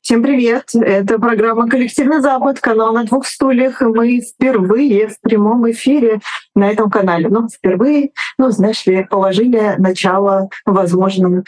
Всем привет! Это программа «Коллективный Запад», канал «На двух стульях», мы впервые в прямом эфире на этом канале. Ну, впервые, ну, знаешь ли, положили начало возможным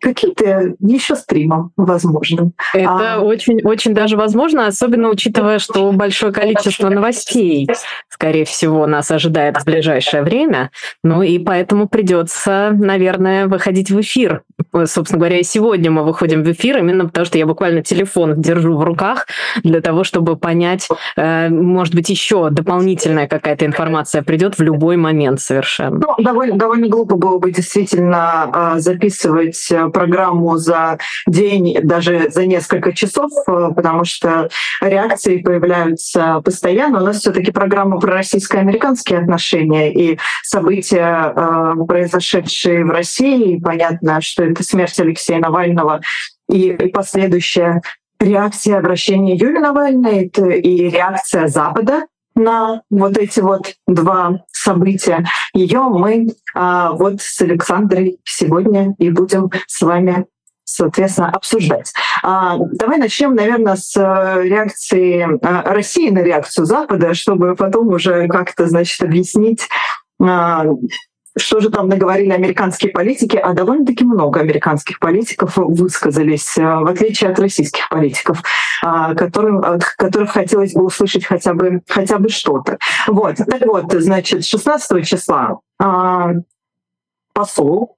каким-то еще стримом возможным. Это а... очень, очень даже возможно, особенно учитывая, что большое количество новостей, скорее всего, нас ожидает в ближайшее время. Ну и поэтому придется, наверное, выходить в эфир. Собственно говоря, и сегодня мы выходим в эфир именно потому, что я буквально телефон держу в руках для того, чтобы понять, э, может быть, еще дополнительная какая-то информация придет в любой момент совершенно. Ну, довольно, довольно глупо было бы действительно а, записывать э, программу за день, даже за несколько часов, э, потому что реакции появляются постоянно. У нас все таки программа про российско-американские отношения и события, э, произошедшие в России. Понятно, что это смерть Алексея Навального и последующая реакция обращения Юлии Навальной и реакция Запада на вот эти вот два события. Ее мы а, вот с Александрой сегодня и будем с вами соответственно, обсуждать. А, давай начнем, наверное, с э, реакции а, России на реакцию Запада, чтобы потом уже как-то, значит, объяснить а, что же там наговорили американские политики, а довольно-таки много американских политиков высказались, э, в отличие от российских политиков, а, которым, от которых хотелось бы услышать хотя бы, хотя бы что-то. Вот. Так вот, значит, 16 числа посол Э,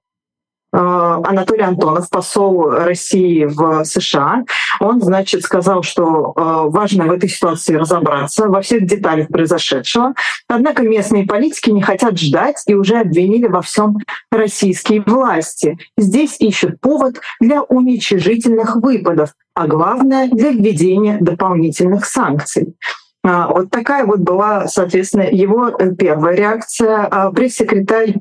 Анатолий Антонов, посол России в США, он, значит, сказал, что э, важно в этой ситуации разобраться во всех деталях произошедшего. Однако местные политики не хотят ждать и уже обвинили во всем российские власти. Здесь ищут повод для уничижительных выпадов, а главное — для введения дополнительных санкций. А, вот такая вот была, соответственно, его первая реакция. А пресс-секретарь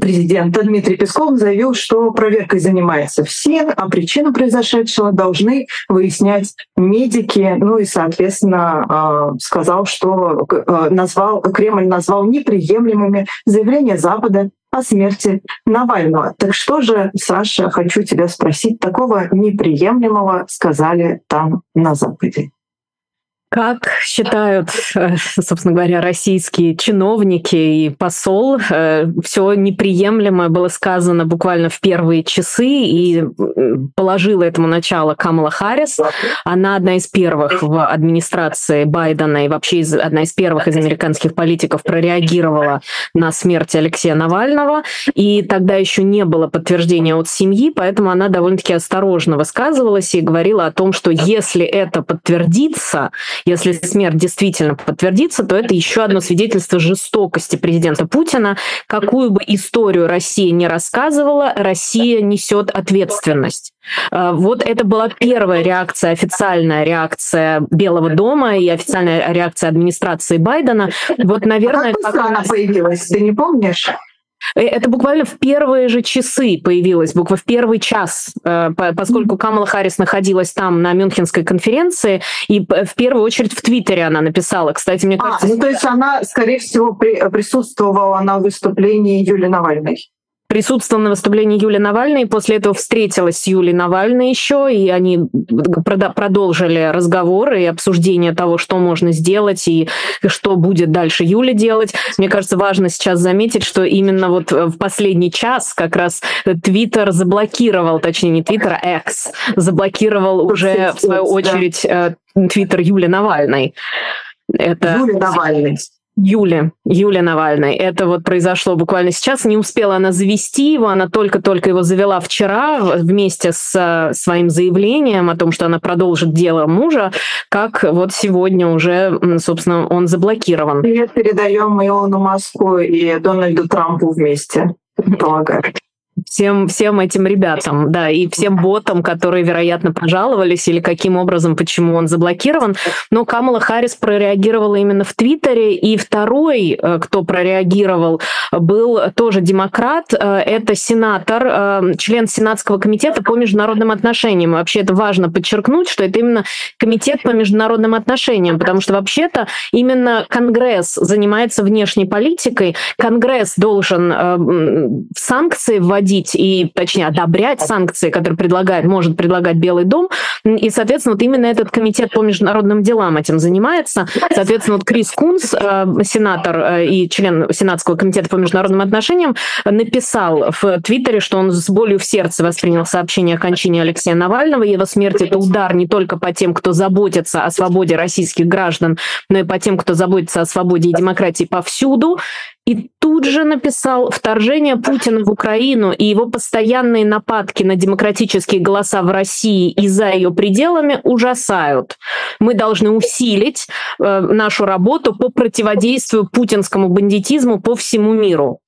президента Дмитрий Песков заявил, что проверкой занимается все, а причину произошедшего должны выяснять медики. Ну и, соответственно, а, сказал, что э, назвал, Кремль назвал неприемлемыми заявления Запада о смерти Навального. Так что же, Саша, хочу тебя спросить, такого неприемлемого сказали там на Западе? Как считают, э, собственно говоря, российские чиновники и посол, э, все неприемлемое было сказано буквально в первые часы, и положила этому начало Камала Харрис. Она одна из первых в администрации Байдена и вообще одна из первых из американских политиков прореагировала на смерть Алексея Навального, и тогда еще не было подтверждения от семьи, поэтому она довольно-таки осторожно высказывалась и говорила о том, что если это подтвердится, если смерть действительно подтвердится, то это еще одно свидетельство жестокости президента Путина. Какую бы историю Россия не рассказывала, Россия несет ответственность. А, вот это была первая реакция, официальная реакция Белого дома и официальная реакция администрации Байдена. Вот, наверное, а как она появилась, ты не помнишь? Э, это буквально в первые же часы появилось, буквально в первый час, э, поскольку Камала Харрис находилась там на Мюнхенской конференции, и в первую очередь в Твиттере она написала. Кстати, мне кажется... А, ну то есть она, скорее всего, присутствовала на выступлении Юлии Навальной присутствовала на выступлении Юли Навальной, после этого встретилась с Юлей Навальной еще, и они продолжили разговоры и обсуждение того, что можно сделать и что будет дальше Юля делать. Мне кажется, важно сейчас заметить, что именно вот в последний час как раз Твиттер заблокировал, точнее не Твиттер, а X, заблокировал уже в свою очередь э, Твиттер Юли Навальной. Это... Юли Навальной. Юля, Юля Навальной. Это вот произошло буквально сейчас. Не успела она завести его, она только-только его завела вчера вместе с э, своим заявлением о том, что она продолжит дело мужа, как вот сегодня уже, собственно, он заблокирован. Привет передаем Илону Маску и Дональду Трампу вместе, полагаю. Всем, всем этим ребятам, да, и всем ботам, которые, вероятно, пожаловались или каким образом, почему он заблокирован. Но Камала Харрис прореагировала именно в Твиттере, и второй, э, кто прореагировал, был тоже демократ, э, это сенатор, э, член Сенатского комитета по международным отношениям. Вообще это важно подчеркнуть, что это именно комитет по международным отношениям, потому что вообще-то именно Конгресс занимается внешней политикой, Конгресс должен санкции вводить вводить и, точнее, одобрять санкции, которые предлагает, может предлагать Белый дом. И, соответственно, вот именно этот комитет по международным делам этим занимается. Соответственно, вот Крис Кунс, э, сенатор э, и член Сенатского комитета по международным отношениям, написал в Твиттере, что он с болью в сердце воспринял сообщение о кончине Алексея Навального. Его смерть – это удар не только по тем, кто заботится о свободе российских граждан, но и по тем, кто заботится о свободе и демократии повсюду. И тут же написал «Вторжение Путина в Украину и его постоянные нападки на демократические голоса в России и за ее пределами ужасают. Мы должны усилить э, нашу работу по противодействию путинскому бандитизму по всему миру».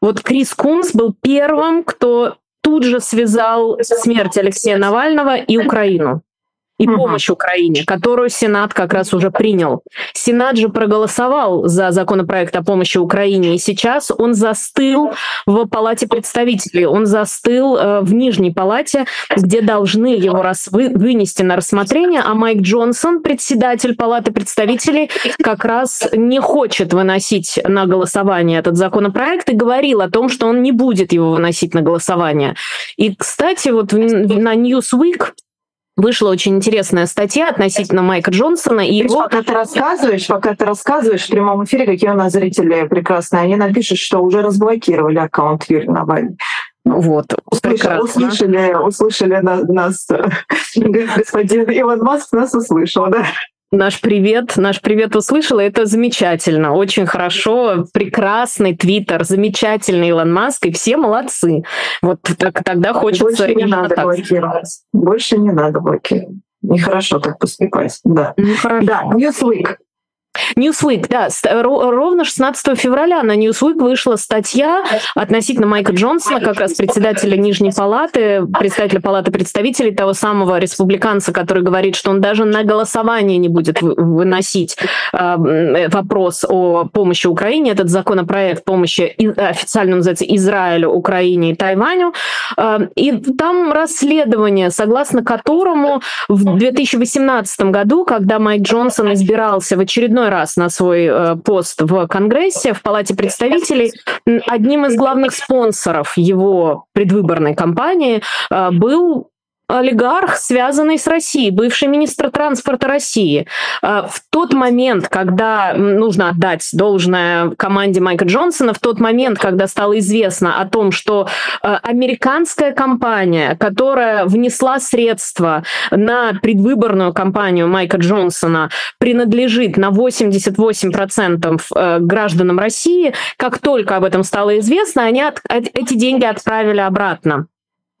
Вот Крис Кунс был первым, кто тут же связал смерть Алексея Навального и Украину и угу. помощь Украине, которую Сенат как раз уже принял. Сенат же проголосовал за законопроект о помощи Украине, и сейчас он застыл в Палате представителей, он застыл э, в Нижней Палате, где должны его раз вы, вынести на рассмотрение, а Майк Джонсон, председатель Палаты представителей, как раз не хочет выносить на голосование этот законопроект и говорил о том, что он не будет его выносить на голосование. И, кстати, вот на Newsweek Вышла очень интересная статья относительно Майка Джонсона и его... Пока ты рассказываешь, пока ты рассказываешь в прямом эфире, какие у нас зрители прекрасные, они напишут, что уже разблокировали аккаунт Юрия Навальный. Вот, услышали, услышали, услышали нас, господин Илон Маск нас услышал, да? Наш привет, наш привет услышала, это замечательно, очень хорошо, прекрасный твиттер, замечательный Илон Маск, и все молодцы. Вот так, тогда хочется... Больше не надо так. блокировать. Больше не надо блокировать. Нехорошо так поступать. Да. Нехорошо. Да, Newsweek. Newsweek, да, ровно 16 февраля на Newsweek вышла статья относительно Майка Джонсона, как раз председателя Нижней Палаты, председателя Палаты представителей, того самого республиканца, который говорит, что он даже на голосование не будет выносить э, вопрос о помощи Украине, этот законопроект помощи официально называется Израилю, Украине и Тайваню. Э, и там расследование, согласно которому в 2018 году, когда Майк Джонсон избирался в очередной очередной раз на свой э, пост в Конгрессе, в Палате представителей, одним из главных спонсоров его предвыборной кампании э, был олигарх, связанный с Россией, бывший министр транспорта России. А, в тот момент, когда нужно отдать должное команде Майка Джонсона, в тот момент, когда стало известно о том, что а, американская компания, которая внесла средства на предвыборную кампанию Майка Джонсона, принадлежит на 88% э, гражданам России, как только об этом стало известно, они от, эти деньги отправили обратно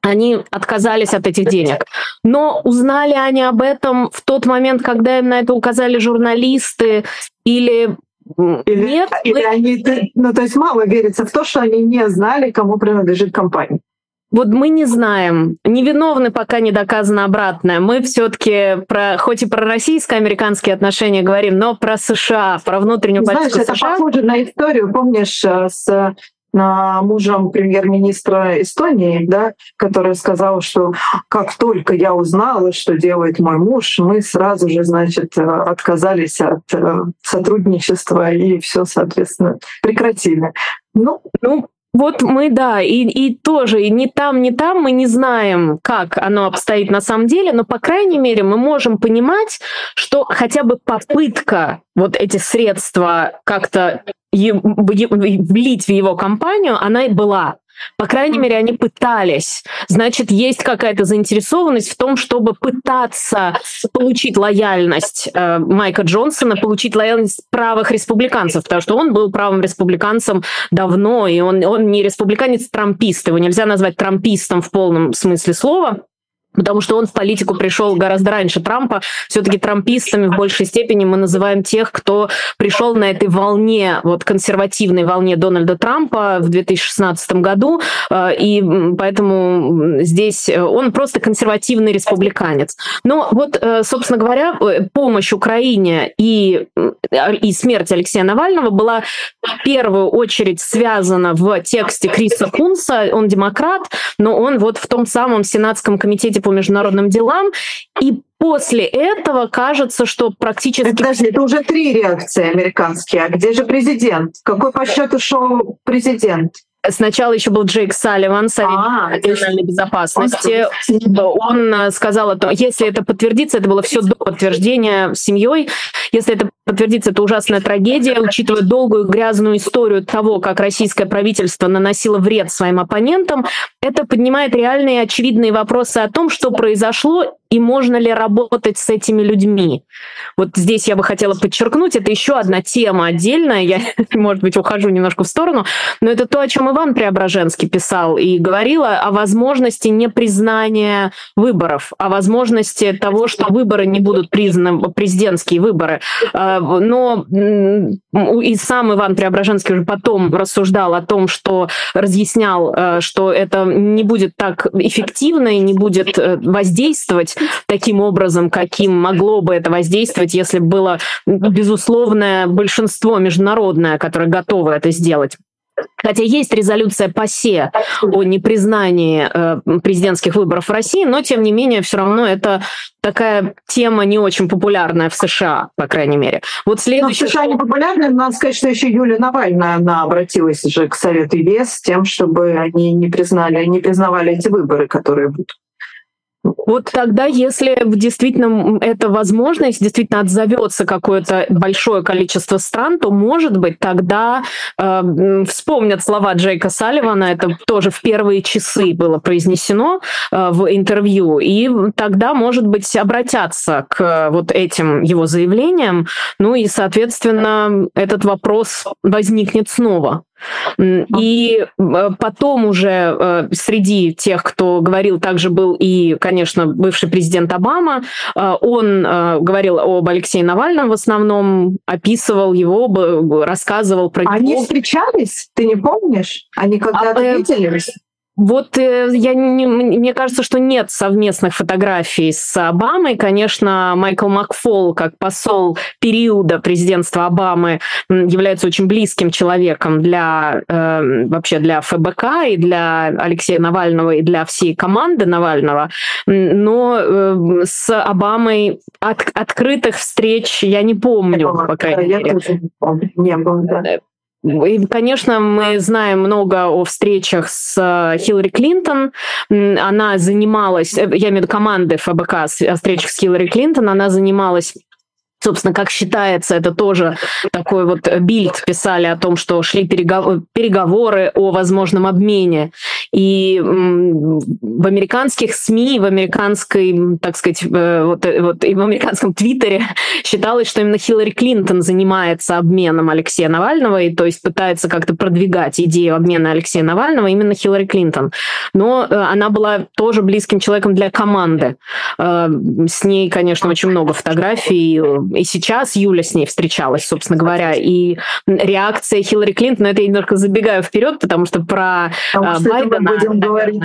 они отказались от этих денег. Но узнали они об этом в тот момент, когда им на это указали журналисты или или, Нет, или мы... они, ну то есть мало верится в то, что они не знали, кому принадлежит компания. Вот мы не знаем, невиновны, пока не доказано обратное. Мы все-таки про, хоть и про российско-американские отношения говорим, но про США, про внутреннюю Знаешь, политику это похоже на историю, помнишь, э, с мужем премьер-министра Эстонии, да, который сказал, что как только я узнала, что делает мой муж, мы сразу же, значит, отказались от э, сотрудничества и все, соответственно, прекратили. Ну, ну, вот мы, да, и, и тоже и ни там, ни там мы не знаем, как оно обстоит на самом деле, но, по крайней мере, мы можем понимать, что хотя бы попытка вот эти средства как-то влить в его компанию, она и была. По крайней мере, они пытались. Значит, есть какая-то заинтересованность в том, чтобы пытаться получить лояльность э, Майка Джонсона, получить лояльность правых республиканцев, потому что он был правым республиканцем давно, и он, он не республиканец-трампист, его нельзя назвать трампистом в полном смысле слова. Потому что он в политику пришел гораздо раньше Трампа. Все-таки трампистами в большей степени мы называем тех, кто пришел на этой волне, вот консервативной волне Дональда Трампа в 2016 году. Э, и поэтому здесь он просто консервативный республиканец. Но вот, э, собственно говоря, э, помощь Украине и, и смерть Алексея Навального была в первую очередь связана в тексте Криса Кунса. Он демократ, но он вот в том самом Сенатском комитете по международным делам. И после этого кажется, что практически... Подожди, это уже три реакции американские. А где же президент? Какой по счету шел президент? Сначала еще был Джейк Салливан, советник а, национальной безопасности. Он э, сказал о том, если это подтвердится, это было все до подтверждения семьей, если это подтвердится, это ужасная трагедия, учитывая долгую грязную историю того, как российское правительство наносило вред своим оппонентам, это поднимает реальные очевидные вопросы о том, что произошло и можно ли работать с этими людьми. Вот здесь я бы хотела подчеркнуть, это еще одна тема отдельная, я, может быть, ухожу немножко в сторону, но это то, о чем Иван Преображенский писал и говорил о возможности непризнания выборов, о возможности того, что выборы не будут признаны, президентские выборы. А, но и сам Иван Преображенский уже потом рассуждал о том, что разъяснял, э, что это не будет так эффективно и не будет э, воздействовать таким образом, каким могло бы это воздействовать, если было безусловное большинство международное, которое готово это сделать. Хотя есть резолюция ПАСЕ о непризнании э, президентских выборов в России, но тем не менее все равно это такая тема не очень популярная в США, по крайней мере. Вот следующий... Но в США не популярная, но надо сказать, что еще Юлия Навальная, она обратилась же к Совету ЕС с тем, чтобы они не признали, не признавали эти выборы, которые будут. Вот тогда, если действительно эта возможность действительно отзовется какое-то большое количество стран, то, может быть, тогда э, вспомнят слова Джейка Салливана, это тоже в первые часы было произнесено э, в интервью, и тогда, может быть, обратятся к вот этим его заявлениям, ну и, соответственно, этот вопрос возникнет снова. И э, потом уже э, среди тех, кто говорил, также был и, конечно, бывший президент Обама. Э, он говорил об Алексее Навальном в основном, описывал его, рассказывал про Они него. Они встречались? Ты не помнишь? Они когда-то а, виделись? Вот э, я не, мне кажется, что нет совместных фотографий с Обамой. Конечно, Майкл Макфол, как посол периода президентства Обамы, является очень близким человеком для э, вообще для ФБК и для Алексея Навального и для всей команды Навального. Но э, с Обамой от, открытых встреч я не помню, по крайней мере. Не было, да. И, конечно, мы знаем много о встречах с э, Хиллари Клинтон. Она занималась, э, я имею в виду команды ФБК о встречах с Хиллари Клинтон, она занималась Собственно, как считается, это тоже такой вот бильд писали о том, что шли переговоры о возможном обмене. И в американских СМИ, в американской, так сказать, э, вот, э, вот и в американском Твиттере считалось, что именно Хиллари Клинтон занимается обменом Алексея Навального, и то есть пытается как-то продвигать идею обмена Алексея Навального именно Хиллари Клинтон. Но э, она была тоже близким человеком для команды. С ней, конечно, очень много фотографий и сейчас Юля с ней встречалась, собственно говоря, и реакция Хиллари Клинтон, это я немножко забегаю вперед, потому что про потому что Байдена... Мы будем говорить,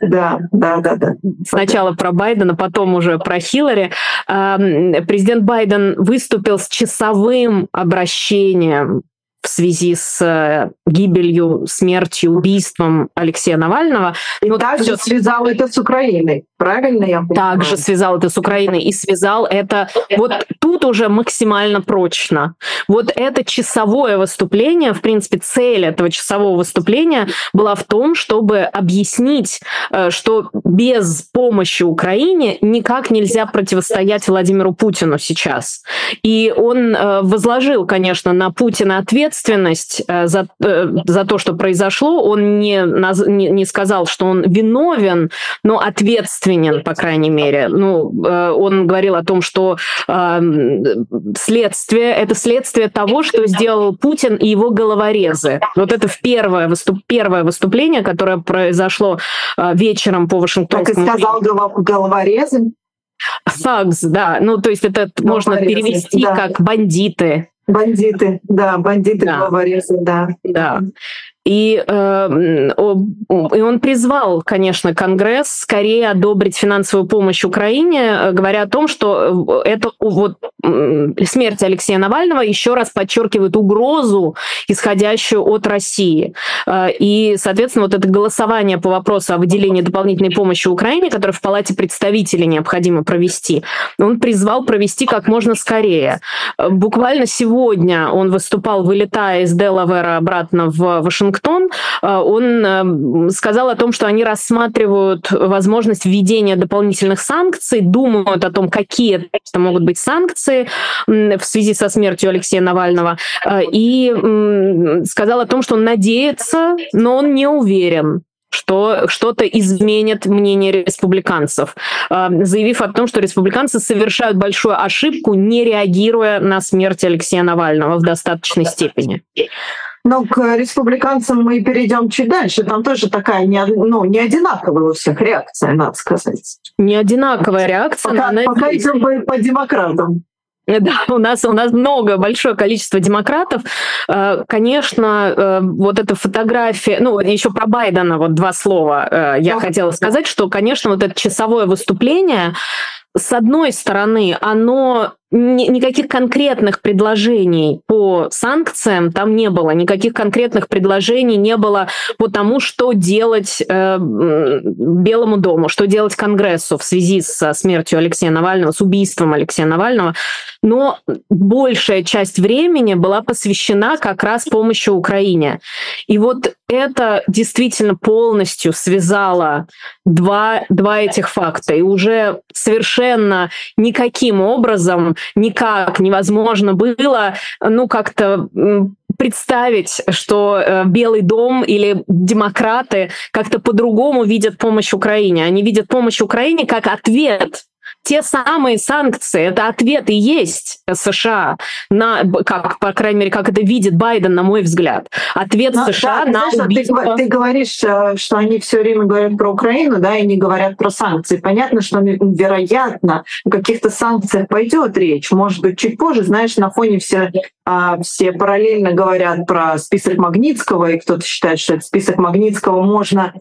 да, да, да, да. Сначала про Байдена, потом уже про Хиллари. Президент Байден выступил с часовым обращением в связи с э, гибелью, смертью, убийством Алексея Навального. И вот также все... связал это с Украиной, правильно я понимаю? Также связал это с Украиной и связал это вот тут уже максимально прочно. Вот это часовое выступление, в принципе, цель этого часового выступления была в том, чтобы объяснить, э, что без помощи Украине никак нельзя противостоять Владимиру Путину сейчас. И он э, возложил, конечно, на Путина ответ ответственность э, за, э, за то, что произошло. Он не, не, не сказал, что он виновен, но ответственен, по крайней мере. Ну, э, он говорил о том, что следствие – это следствие того, что сделал Путин и его головорезы. Вот это первое, выступ, первое выступление, которое произошло вечером по Вашингтонскому... Так и сказал головорезы? Thugs, да. Ну, то есть это можно перевести да. как бандиты. Бандиты, да, бандиты да. головорезы, да. Да. И, э, и он призвал, конечно, Конгресс скорее одобрить финансовую помощь Украине, э, говоря о том, что э, это вот смерть Алексея Навального еще раз подчеркивает угрозу, исходящую от России. И, соответственно, вот это голосование по вопросу о выделении дополнительной помощи Украине, которое в Палате представителей необходимо провести, он призвал провести как можно скорее. Буквально сегодня он выступал, вылетая из Делавера обратно в Вашингтон, Вашингтон, э, он э, сказал о том, что они рассматривают возможность введения дополнительных санкций, думают о том, какие это могут быть санкции в связи со смертью Алексея Навального, э, и сказал о том, что он надеется, но он не уверен что что-то изменит мнение республиканцев, заявив о том, что республиканцы совершают большую ошибку, не реагируя на смерть Алексея Навального в достаточной степени. Но к республиканцам мы перейдем чуть дальше. Там тоже такая не, ну, не одинаковая у всех реакция, надо сказать. Не одинаковая реакция. Пока, на... пока идем по, по демократам. Да, у нас, у нас много, большое количество демократов. Э, конечно, э, вот эта фотография, ну, еще про Байдена вот два слова э, я хотела сказать, что, конечно, вот это часовое выступление, с одной стороны, оно никаких конкретных предложений по санкциям там не было, никаких конкретных предложений не было по тому, что делать э, Белому дому, что делать Конгрессу в связи со смертью Алексея Навального, с убийством Алексея Навального. Но большая часть времени была посвящена как раз помощи Украине. И вот это действительно полностью связало два, два этих факта. И уже совершенно никаким образом никак невозможно было, ну, как-то представить, что э, Белый дом или демократы как-то по-другому видят помощь Украине. Они видят помощь Украине как ответ те самые санкции, это ответ и есть США на, как, по крайней мере, как это видит Байден, на мой взгляд. Ответ Но, США да, на знаешь, убийство... Ты, ты говоришь, э, что они все время говорят про Украину, да, и не говорят про санкции. Понятно, что, вероятно, о каких-то санкциях пойдет речь. Может быть, чуть позже, знаешь, на фоне все, а, все параллельно говорят про список Магнитского, и кто-то считает, что этот список Магнитского можно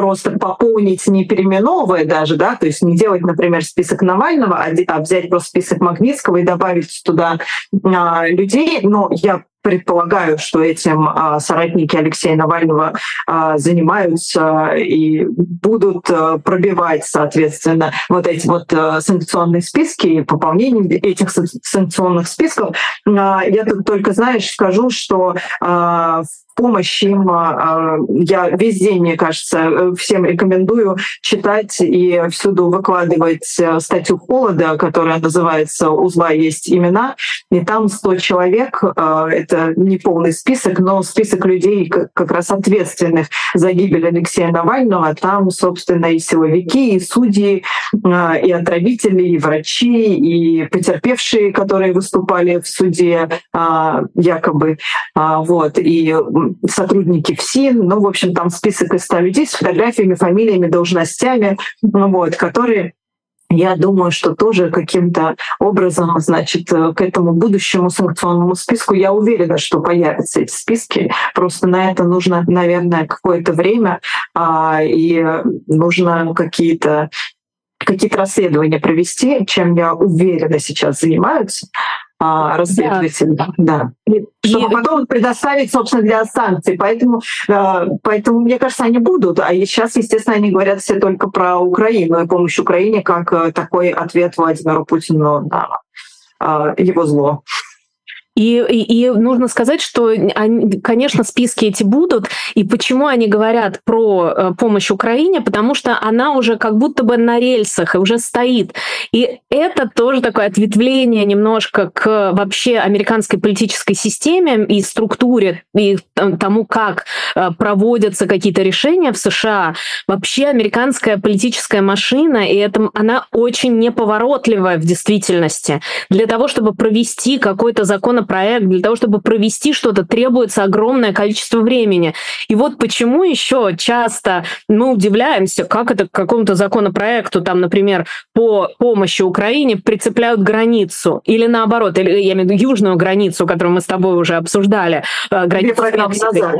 просто пополнить, не переименовывая даже, да, то есть не делать, например, список Навального, а, а взять просто список Магнитского и добавить туда а, людей. Но я предполагаю, что этим а, соратники Алексея Навального а, занимаются и будут пробивать, соответственно, вот эти вот санкционные списки и пополнение этих санкционных списков. Я тут только, знаешь, скажу, что а, помощь им. А, я весь день, мне кажется, всем рекомендую читать и всюду выкладывать э, статью Холода, которая называется «Узла есть имена». И там 100 человек, а, это не полный список, но список людей как раз ответственных за гибель Алексея Навального. Там, собственно, и силовики, и судьи, а, и отравители, и врачи, и потерпевшие, которые выступали в суде якобы. Вот. И сотрудники ФСИН, ну, в общем, там список из 100 людей с фотографиями, фамилиями, должностями, ну, вот, которые я думаю, что тоже каким-то образом, значит, к этому будущему санкционному списку, я уверена, что появятся эти списки. Просто на это нужно, наверное, какое-то время, а, и нужно какие-то какие-то расследования провести, чем я уверена сейчас занимаются расследователь, да. да. И, чтобы и... потом предоставить, собственно, для санкций. Поэтому, э, поэтому, мне кажется, они будут. А сейчас, естественно, они говорят все только про Украину и помощь Украине как э, такой ответ Владимиру Путину на э, его зло. И, и, и нужно сказать, что, они, конечно, списки эти будут. И почему они говорят про э, помощь Украине? Потому что она уже как будто бы на рельсах и уже стоит. И это тоже такое ответвление немножко к вообще американской политической системе и структуре, и тому, как э, проводятся какие-то решения в США. Вообще американская политическая машина, и это, она очень неповоротливая в действительности. Для того, чтобы провести какой-то законопроект, для того, чтобы провести что-то, требуется огромное количество времени. И вот почему еще часто мы удивляемся, как это к какому-то законопроекту, там, например, по помощи Украине прицепляют границу. Или наоборот, или, я имею в виду южную границу, которую мы с тобой уже обсуждали. Э, границу назад.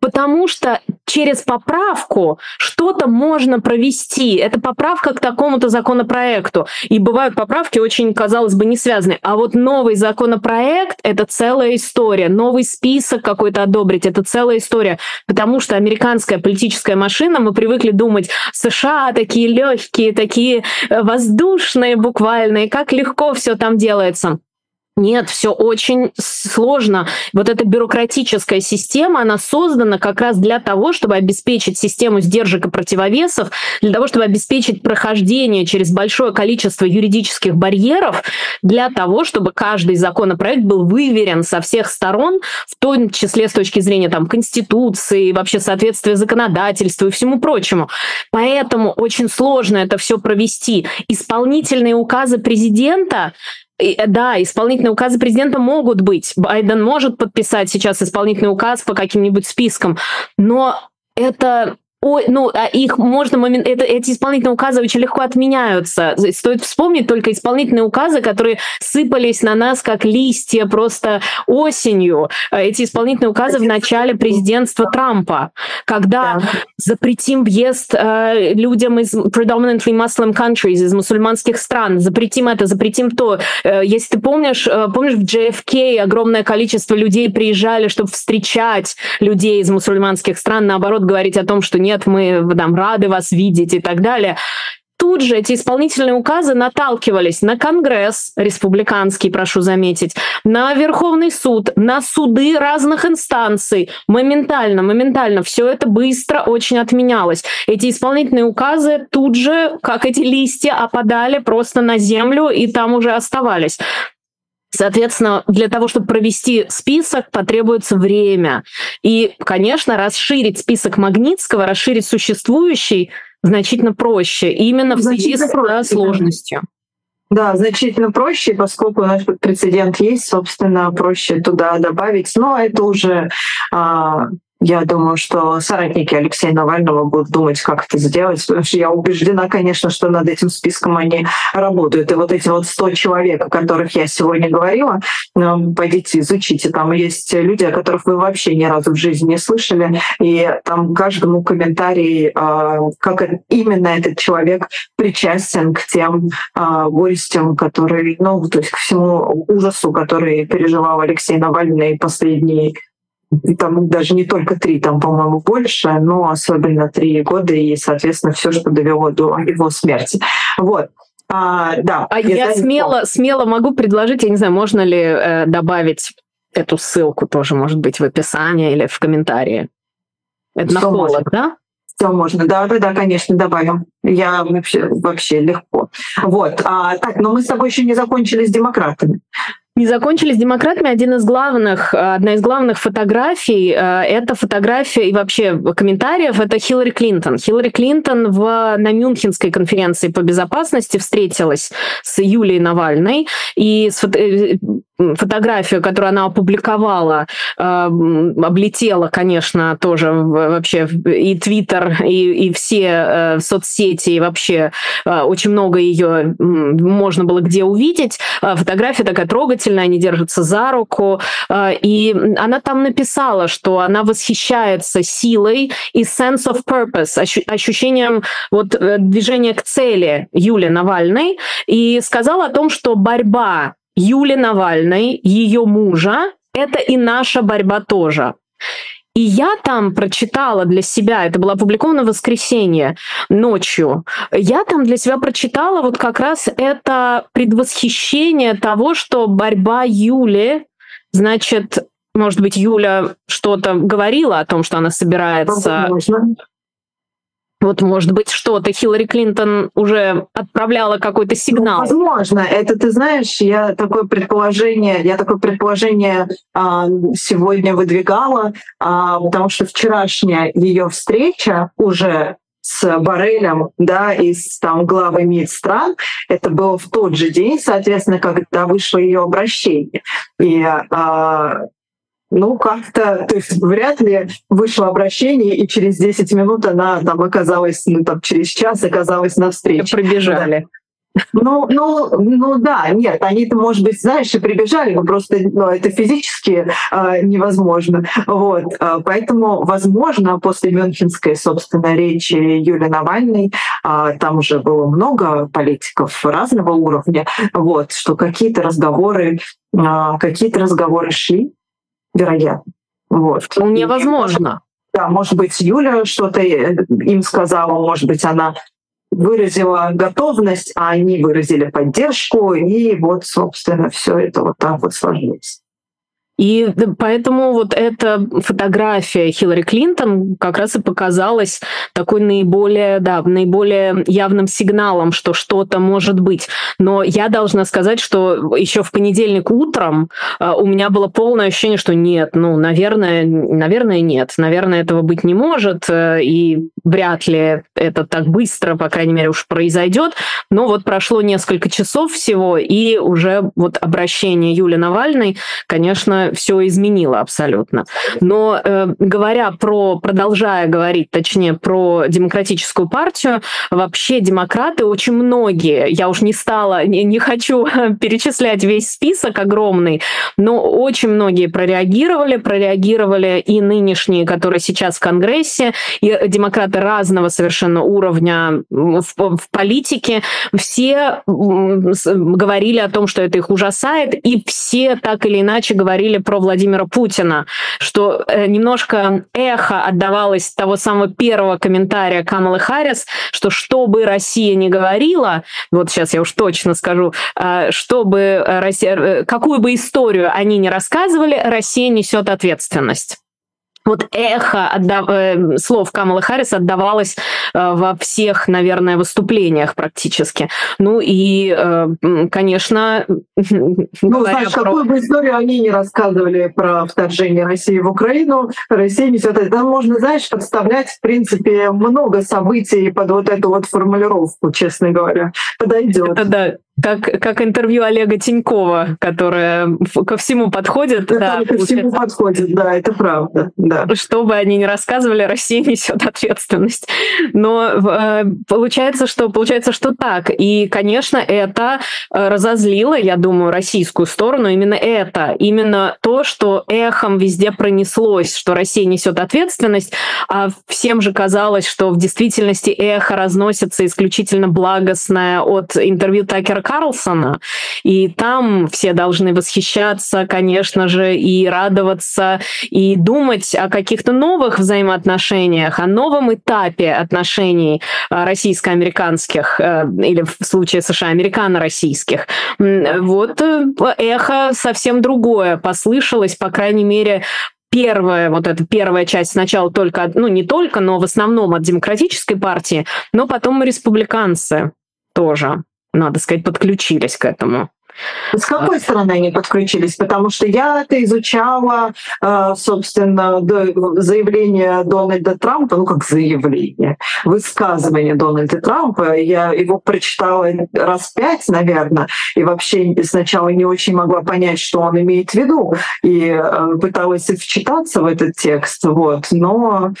Потому что через поправку что-то можно провести. Это поправка к такому-то законопроекту. И бывают поправки очень, казалось бы, не связаны. А вот новый законопроект — это целая история. Новый список какой-то одобрить — это целая история. Потому что американская политическая машина, мы привыкли думать, США такие легкие, такие э, воздушные буквально, и как легко все там делается. Нет, все очень сложно. Вот эта бюрократическая система, она создана как раз для того, чтобы обеспечить систему сдержек и противовесов, для того, чтобы обеспечить прохождение через большое количество юридических барьеров, для того, чтобы каждый законопроект был выверен со всех сторон, в том числе с точки зрения там, Конституции, вообще соответствия законодательству и всему прочему. Поэтому очень сложно это все провести. Исполнительные указы президента и, э, да, исполнительные указы президента могут быть. Байден может подписать сейчас исполнительный указ по каким-нибудь спискам, но это Ой, ну, а их можно момент, это, эти исполнительные указы очень легко отменяются. Стоит вспомнить только исполнительные указы, которые сыпались на нас как листья просто осенью. Э, эти исполнительные указы в начале президентства Трампа, когда да. запретим въезд э, людям из predominantly Muslim countries, из мусульманских стран, запретим это, запретим то. Э, если ты помнишь, э, помнишь в JFK огромное количество людей приезжали, чтобы встречать людей из мусульманских стран, наоборот, говорить о том, что нет, мы там рады вас видеть и так далее. Тут же эти исполнительные указы наталкивались на Конгресс республиканский, прошу заметить, на Верховный суд, на суды разных инстанций. Моментально, моментально все это быстро очень отменялось. Эти исполнительные указы тут же, как эти листья, опадали просто на землю и там уже оставались. Соответственно, для того, чтобы провести список, потребуется время. И, конечно, расширить список Магнитского, расширить существующий значительно проще, именно в связи с проще, сложностью. Да, значительно проще, поскольку у нас прецедент есть, собственно, проще туда добавить. Но это уже а, я думаю, что соратники Алексея Навального будут думать, как это сделать, потому что я убеждена, конечно, что над этим списком они работают. И вот эти вот 100 человек, о которых я сегодня говорила, ну, пойдите изучите. Там есть люди, о которых вы вообще ни разу в жизни не слышали, и там каждому комментарий, а, как именно этот человек причастен к тем а, горестям, которые, ну, то есть к всему ужасу, который переживал Алексей Навальный последние там даже не только три, там, по-моему, больше, но особенно три года и, соответственно, все, что довело до его смерти. Вот. А, да. А я смело, смело могу предложить, я не знаю, можно ли э, добавить эту ссылку тоже, может быть, в описании или в комментарии. Это на холод, да? Все можно, да, да, да, конечно, добавим. Я вообще, вообще легко. Вот. А, так, но мы с тобой еще не закончили с демократами. Не закончили с демократами. Один из главных, э, одна из главных фотографий э, — это фотография и вообще комментариев — это Хиллари Клинтон. Хиллари Клинтон в, на Мюнхенской конференции по безопасности встретилась с Юлией Навальной и с, э, фотографию, которую она опубликовала, э, облетела, конечно, тоже вообще и Твиттер, и, и все э, соцсети, и вообще э, очень много ее можно было где увидеть. Фотография такая трогательная, они держатся за руку, и она там написала, что она восхищается силой и sense of purpose, ощущением вот движения к цели Юли Навальной, и сказала о том, что борьба Юли Навальной, ее мужа, это и наша борьба тоже. И я там прочитала для себя, это было опубликовано в воскресенье ночью, я там для себя прочитала вот как раз это предвосхищение того, что борьба Юли значит, может быть, Юля что-то говорила о том, что она собирается... Вот, может быть, что-то Хиллари Клинтон уже отправляла какой-то Ну, сигнал. возможно, это ты знаешь, я такое предположение, я такое предположение а, сегодня выдвигала, а, потому что вчерашняя ее встреча уже с Барелем, да, и с там главой МИД стран, это было в тот же день, соответственно, когда вышло ее обращение. И а, ну, как-то, то есть вряд ли вышло обращение, и через 10 минут она там оказалась, ну, там, через час оказалась на встрече. Пробежали. Ну, ну, ну да, нет, они-то, может быть, знаешь, и прибежали, но просто ну, это физически э, невозможно. Вот, э, поэтому, возможно, после Мюнхенской, собственно, речи Юлии Навальной, э, там уже было много политиков разного уровня, вот, что какие-то разговоры, э, какие-то разговоры шли, вероятно. Вот. Вполне возможно. да, может быть, Юля что-то э, им сказала, может быть, она выразила готовность, а они выразили поддержку, и вот, собственно, все это вот так вот сложилось. И поэтому вот эта фотография Хиллари Клинтон как раз и показалась такой наиболее, да, наиболее явным сигналом, что что-то может быть. Но я должна сказать, что еще в понедельник утром э, у меня было полное ощущение, что нет, ну, наверное, наверное, нет, наверное, этого быть не может, э, и вряд ли это так быстро, по крайней мере, уж произойдет. Но вот прошло несколько часов всего, и уже вот обращение Юли Навальной, конечно, все изменило абсолютно. Но э, говоря про, продолжая говорить, точнее, про демократическую партию, вообще демократы очень многие, я уж не стала, не, не хочу перечислять весь список огромный, но очень многие прореагировали, прореагировали и нынешние, которые сейчас в Конгрессе, и демократы разного совершенно уровня в, в политике, все говорили о том, что это их ужасает, и все так или иначе говорили про Владимира Путина, что э, немножко эхо отдавалось того самого первого комментария Камалы Харрис, что что бы Россия не говорила, вот сейчас я уж точно скажу, э, чтобы Россия, э, какую бы историю они ни рассказывали, Россия несет ответственность. Вот эхо отдав- э, слов Камалы Харрис отдавалось э, во всех, наверное, выступлениях практически. Ну и, э, конечно, Ну, знаешь, про- какую бы историю они не рассказывали про вторжение России в Украину, Россия несет это. Можно, знаешь, подставлять, в принципе, много событий под вот эту вот формулировку, честно говоря. Подойдет. Это да, как, как интервью Олега Тинькова, которое ко всему подходит. Да, ко всему подходит, да, это правда, да. что бы они ни рассказывали, Россия несет ответственность. Но э, получается, что получается, что так. И, конечно, это э, разозлило, я думаю, российскую сторону. Именно это, именно то, что эхом везде пронеслось, что Россия несет ответственность, а всем же казалось, что в действительности эхо разносится исключительно благостное от интервью Такера Карлсона, и там все должны восхищаться, конечно же, и радоваться, и думать о каких-то новых взаимоотношениях, о новом этапе отношений э, российско-американских, э, или в случае США американо-российских. Вот э, эхо совсем другое послышалось, по крайней мере, первая, вот эта первая часть сначала только, ну не только, но в основном от демократической партии, но потом и республиканцы тоже, надо сказать, подключились к этому. С какой стороны они подключились? Потому что я это изучала, э, собственно, заявление Дональда Трампа, ну как заявление, высказывание Дональда Трампа. Я его прочитала раз пять, наверное, и вообще сначала не очень могла понять, что он имеет в виду, и э, пыталась вчитаться в этот текст, вот, но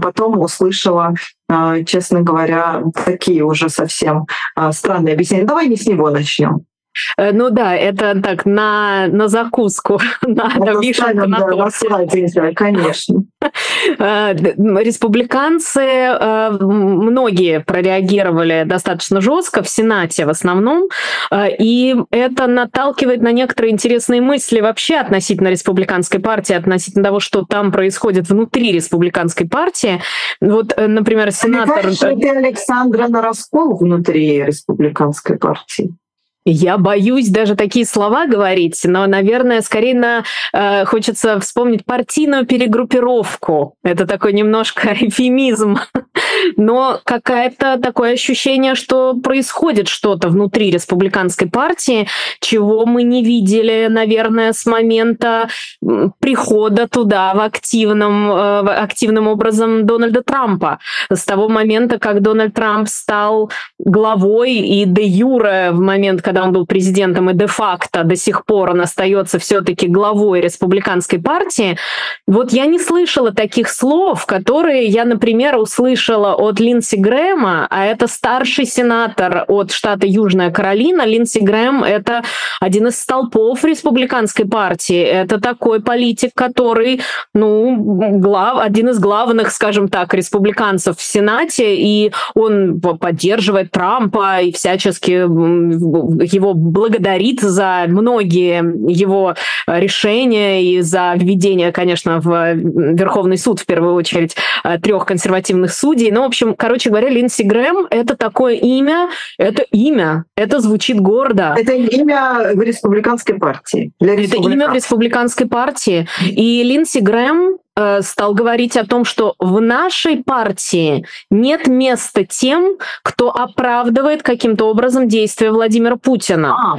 потом услышала, э, честно говоря, такие уже совсем странные объяснения. Давай не с него начнем. Э, Ну да, это так, на, на закуску, на, на вишенку на да, торте. сладенькое, конечно. Э, Республиканцы, э, многие прореагировали достаточно жестко, в Сенате в основном, и это наталкивает на некоторые интересные мысли вообще относительно республиканской партии, относительно того, что там происходит внутри республиканской партии. Вот, например, сенатор... Намекаешь ли ты, Александра, на раскол внутри республиканской партии? Я боюсь даже такие слова говорить, но, наверное, скорее на, э, хочется вспомнить партийную перегруппировку. Это такой немножко эфемизм. Но какое-то такое ощущение, что происходит что-то внутри республиканской партии, чего мы не видели, наверное, с момента прихода туда в активном, э, активным образом Дональда Трампа. С того момента, как Дональд Трамп стал главой и де юре в момент, когда он был президентом, и де-факто до сих пор он остается все-таки главой республиканской партии, вот я не слышала таких слов, которые я, например, услышала от Линдси Грэма, а это старший сенатор от штата Южная Каролина. Линдси Грэм — это один из столпов республиканской партии. Это такой политик, который, ну, глав, один из главных, скажем так, республиканцев в Сенате, и он поддерживает Трампа и всячески его благодарит за многие его решения и за введение, конечно, в Верховный суд, в первую очередь, трех консервативных судей. Но, в общем, короче говоря, Линдси Грэм — это такое имя, это имя, это звучит гордо. Это имя в республиканской партии. Это имя в республиканской партии. И Линдси Грэм Э, стал говорить о том, что в нашей партии нет места тем, кто оправдывает каким-то образом действия Владимира Путина. А,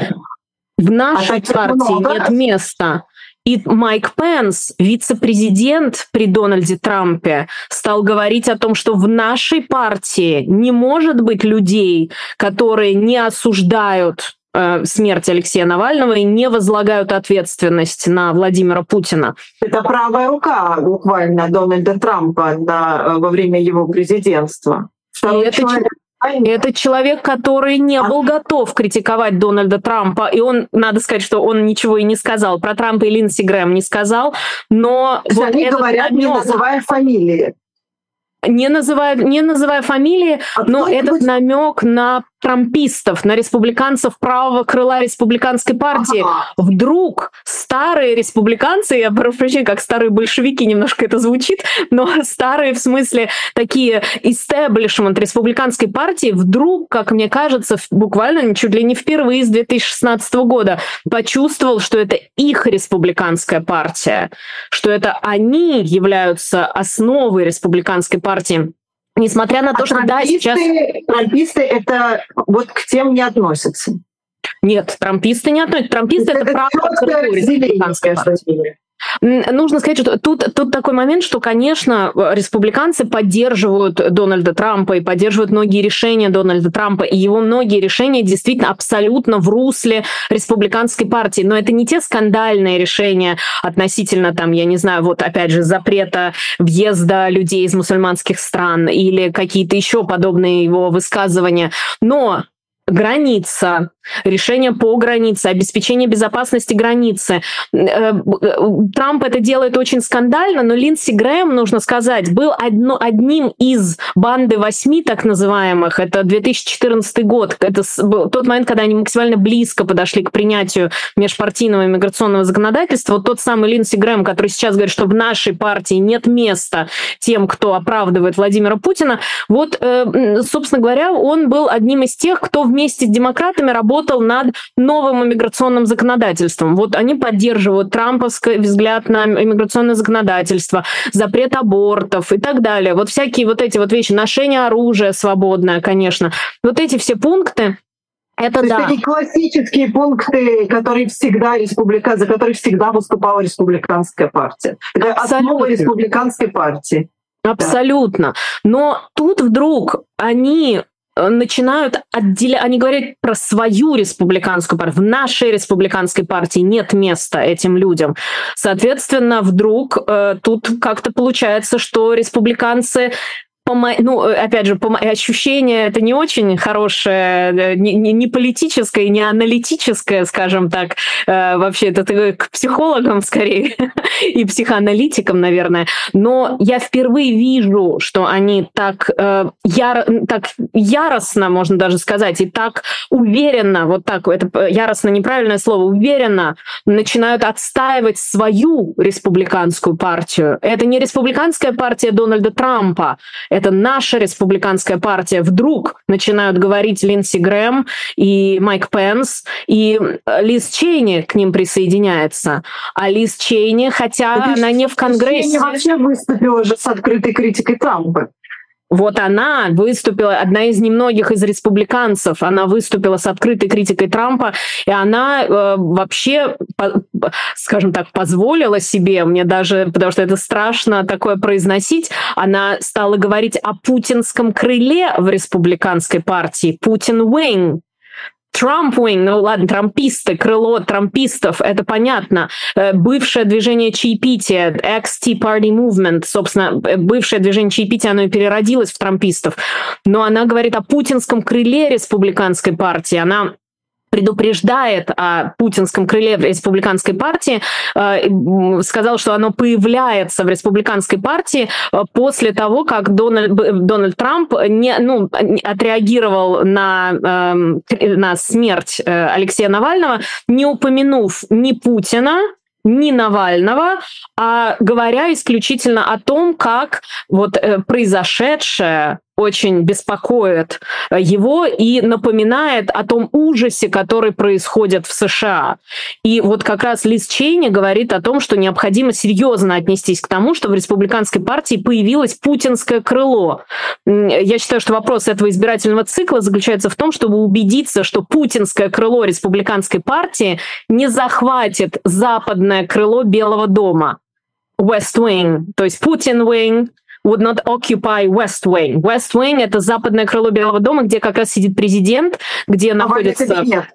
в нашей а партии много. нет места. И Майк Пенс, вице-президент при Дональде Трампе, стал говорить о том, что в нашей партии не может быть людей, которые не осуждают смерти Алексея Навального и не возлагают ответственность на Владимира Путина. Это правая рука буквально Дональда Трампа на, э, во время его президентства. Второй это человек. Это человек, который не был готов критиковать Дональда Трампа, и он, надо сказать, что он ничего и не сказал. Про Трампа и Линдси Грэм не сказал, но... Вот они говорят, намек... не называя фамилии не называя, не называя фамилии, а но этот намек на трампистов, на республиканцев правого крыла республиканской партии. Ага. Вдруг старые республиканцы, я прошу прощения, как старые большевики, немножко это звучит, но старые в смысле такие истеблишмент республиканской партии, вдруг, как мне кажется, буквально чуть ли не впервые с 2016 года почувствовал, что это их республиканская партия, что это они являются основой республиканской партии. Несмотря на то, а что да, сейчас... Трамписты это вот к тем не относятся. Нет, трамписты не относятся. Трамписты это, это правая республиканская партия. Нужно сказать, что тут, тут такой момент, что, конечно, республиканцы поддерживают Дональда Трампа и поддерживают многие решения Дональда Трампа, и его многие решения действительно абсолютно в русле республиканской партии. Но это не те скандальные решения относительно, там, я не знаю, вот опять же, запрета въезда людей из мусульманских стран или какие-то еще подобные его высказывания. Но граница, решение по границе, обеспечение безопасности границы. Э, Трамп это делает очень скандально, но Линдси Грэм, нужно сказать, был одно, одним из банды восьми так называемых. Это 2014 год. Это был тот момент, когда они максимально близко подошли к принятию межпартийного иммиграционного законодательства. Вот тот самый Линдси Грэм, который сейчас говорит, что в нашей партии нет места тем, кто оправдывает Владимира Путина. Вот, э, собственно говоря, он был одним из тех, кто вместе с демократами работал работал над новым иммиграционным законодательством. Вот они поддерживают трамповский взгляд на иммиграционное законодательство, запрет абортов и так далее. Вот всякие вот эти вот вещи, ношение оружия свободное, конечно. Вот эти все пункты, это То да. Есть такие классические пункты, которые всегда республика, за которые всегда выступала республиканская партия. Это основа республиканской партии. Абсолютно. Да. Но тут вдруг они начинают отделять, они говорят про свою республиканскую партию. В нашей республиканской партии нет места этим людям. Соответственно, вдруг э, тут как-то получается, что республиканцы ну, опять же, ощущение это не очень хорошее, э, не, не политическое, не аналитическое, скажем так. Э, вообще, это к психологам скорее и психоаналитикам, наверное. Но я впервые вижу, что они так, э, яро, так яростно, можно даже сказать, и так уверенно, вот так, это яростно неправильное слово, уверенно начинают отстаивать свою республиканскую партию. Это не республиканская партия Дональда Трампа, это наша республиканская партия. Вдруг начинают говорить Линдси Грэм и Майк Пенс, и Лиз Чейни к ним присоединяется. А Лиз Чейни, хотя Это она не в Конгрессе... Чейни вообще выступила же с открытой критикой Трампа. Вот она выступила, одна из немногих из республиканцев, она выступила с открытой критикой Трампа, и она э, вообще, по, скажем так, позволила себе, мне даже, потому что это страшно такое произносить, она стала говорить о путинском крыле в республиканской партии, Путин Wing, Трампвинг, ну ладно, трамписты, крыло трампистов, это понятно. Э, бывшее движение чаепития, XT Party Movement, собственно, э, бывшее движение чаепития, оно и переродилось в трампистов. Но она говорит о путинском крыле республиканской партии. Она предупреждает о путинском крыле республиканской партии, э, сказал, что оно появляется в республиканской партии э, после того, как Дональд, Дональд Трамп не, ну, отреагировал на, эм, на смерть э, Алексея Навального, не упомянув ни Путина, ни Навального, а говоря исключительно о том, как вот произошедшее очень беспокоит э, его и напоминает о том ужасе, который происходит в США. И вот как раз Лиз Чейни говорит о том, что необходимо серьезно отнестись к тому, что в республиканской партии появилось путинское крыло. Я считаю, что вопрос этого избирательного цикла заключается в том, чтобы убедиться, что путинское крыло республиканской партии не захватит западное крыло Белого дома. West Wing, то есть Путин Wing, would not occupy West Wing. West Wing — это западное крыло Белого дома, где как раз сидит президент, где находится... Кабинет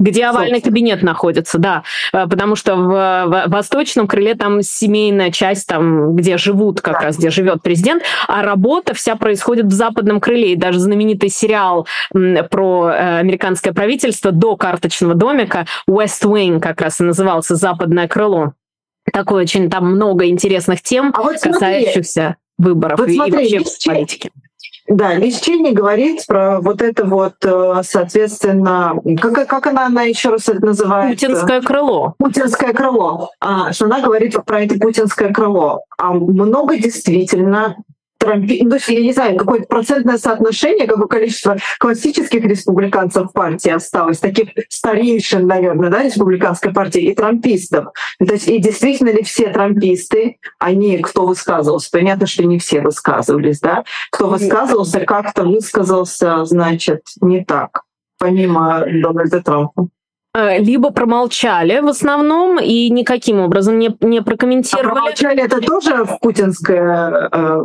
где овальный Собственно. кабинет находится, да, э, потому что в, восточном крыле там семейная часть, там, где живут как да. раз, где живет президент, а работа вся происходит в западном крыле. И даже знаменитый сериал про э, американское правительство до карточного домика West Wing как раз и назывался «Западное крыло». Такое очень там много интересных тем, а вот касающихся выборов вот смотри, и вообще политики. Да, Лиз Чейни говорит про вот это вот, э, соответственно, как, как она, она еще раз это называет? Путинское крыло. Путинское крыло. А, что она говорит про это путинское крыло. А много действительно Трампи... Ну, то есть, я не знаю, какое-то процентное соотношение, какое количество классических республиканцев в партии осталось, таких старейшин, наверное, да, республиканской партии, и трампистов. То есть, и действительно ли все трамписты, они, кто высказывался, понятно, что не все высказывались, да, кто высказывался, как-то высказался, значит, не так, помимо Дональда Трампа э, либо промолчали в основном и никаким образом не, не прокомментировали. А промолчали это тоже путинское э,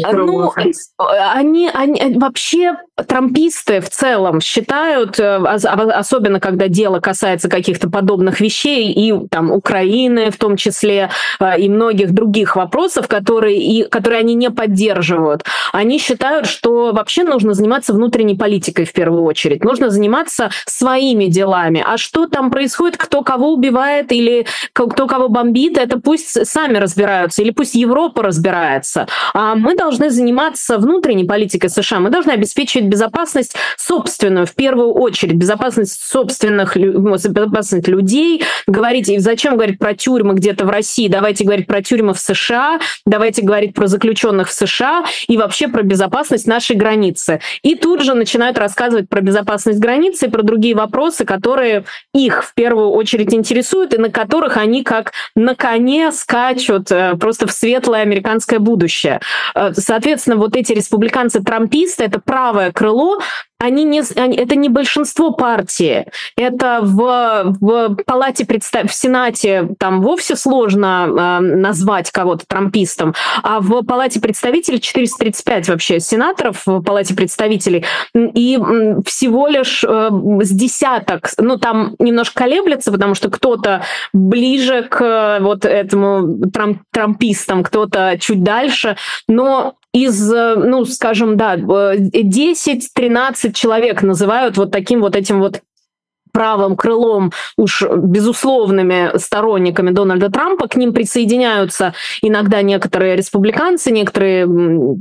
ну, они, они вообще трамписты в целом считают, э, особенно когда дело касается каких-то подобных вещей, и там Украины в том числе, э, и многих других вопросов, которые, и, которые они не поддерживают, они считают, что вообще нужно заниматься внутренней политикой в первую очередь, нужно заниматься своими делами. А что там происходит, кто кого убивает или кто кого бомбит, это пусть сами разбираются, или пусть Европа разбирается. А мы должны должны заниматься внутренней политикой США, мы должны обеспечивать безопасность собственную, в первую очередь, безопасность собственных, безопасность людей, говорить, и зачем говорить про тюрьмы где-то в России, давайте говорить про тюрьмы в США, давайте говорить про заключенных в США и вообще про безопасность нашей границы. И тут же начинают рассказывать про безопасность границы и про другие вопросы, которые их в первую очередь интересуют и на которых они как на коне скачут э, просто в светлое американское будущее. Соответственно, вот эти республиканцы-трамписты, это правое крыло, они не, они, это не большинство партии. Это в, в палате представ... в Сенате там вовсе сложно э, назвать кого-то трампистом, а в палате представителей 435 вообще сенаторов в палате представителей, и всего лишь э, с десяток, ну там немножко колеблется, потому что кто-то ближе к вот этому трамп, трампистам, кто-то чуть дальше, но из, э, ну, скажем, да, 10-13 э, человек называют вот таким вот этим вот правым крылом, уж безусловными сторонниками Дональда Трампа. К ним присоединяются иногда некоторые республиканцы, некоторые,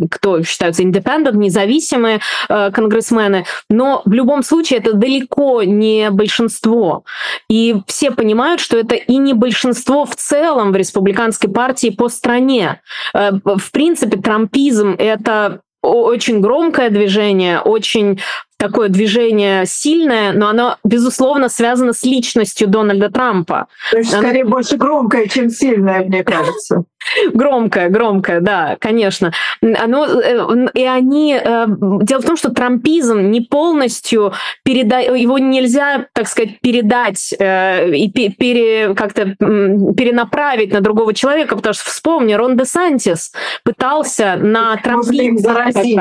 кто считаются independent, независимые э, конгрессмены. Но в любом случае это далеко не большинство. И все понимают, что это и не большинство в целом в республиканской партии по стране. Э, в принципе, трампизм — это очень громкое движение, очень такое движение сильное, но оно, безусловно, связано с личностью Дональда Трампа. То есть, скорее, оно... больше громкое, чем сильное, мне кажется. Громкое, громкое, да, конечно. Оно, э, и они... Э, дело в том, что трампизм не полностью переда... Его нельзя, так сказать, передать э, и пере... как-то перенаправить на другого человека, потому что, вспомни, Рон де Сантис пытался на трампизм заразить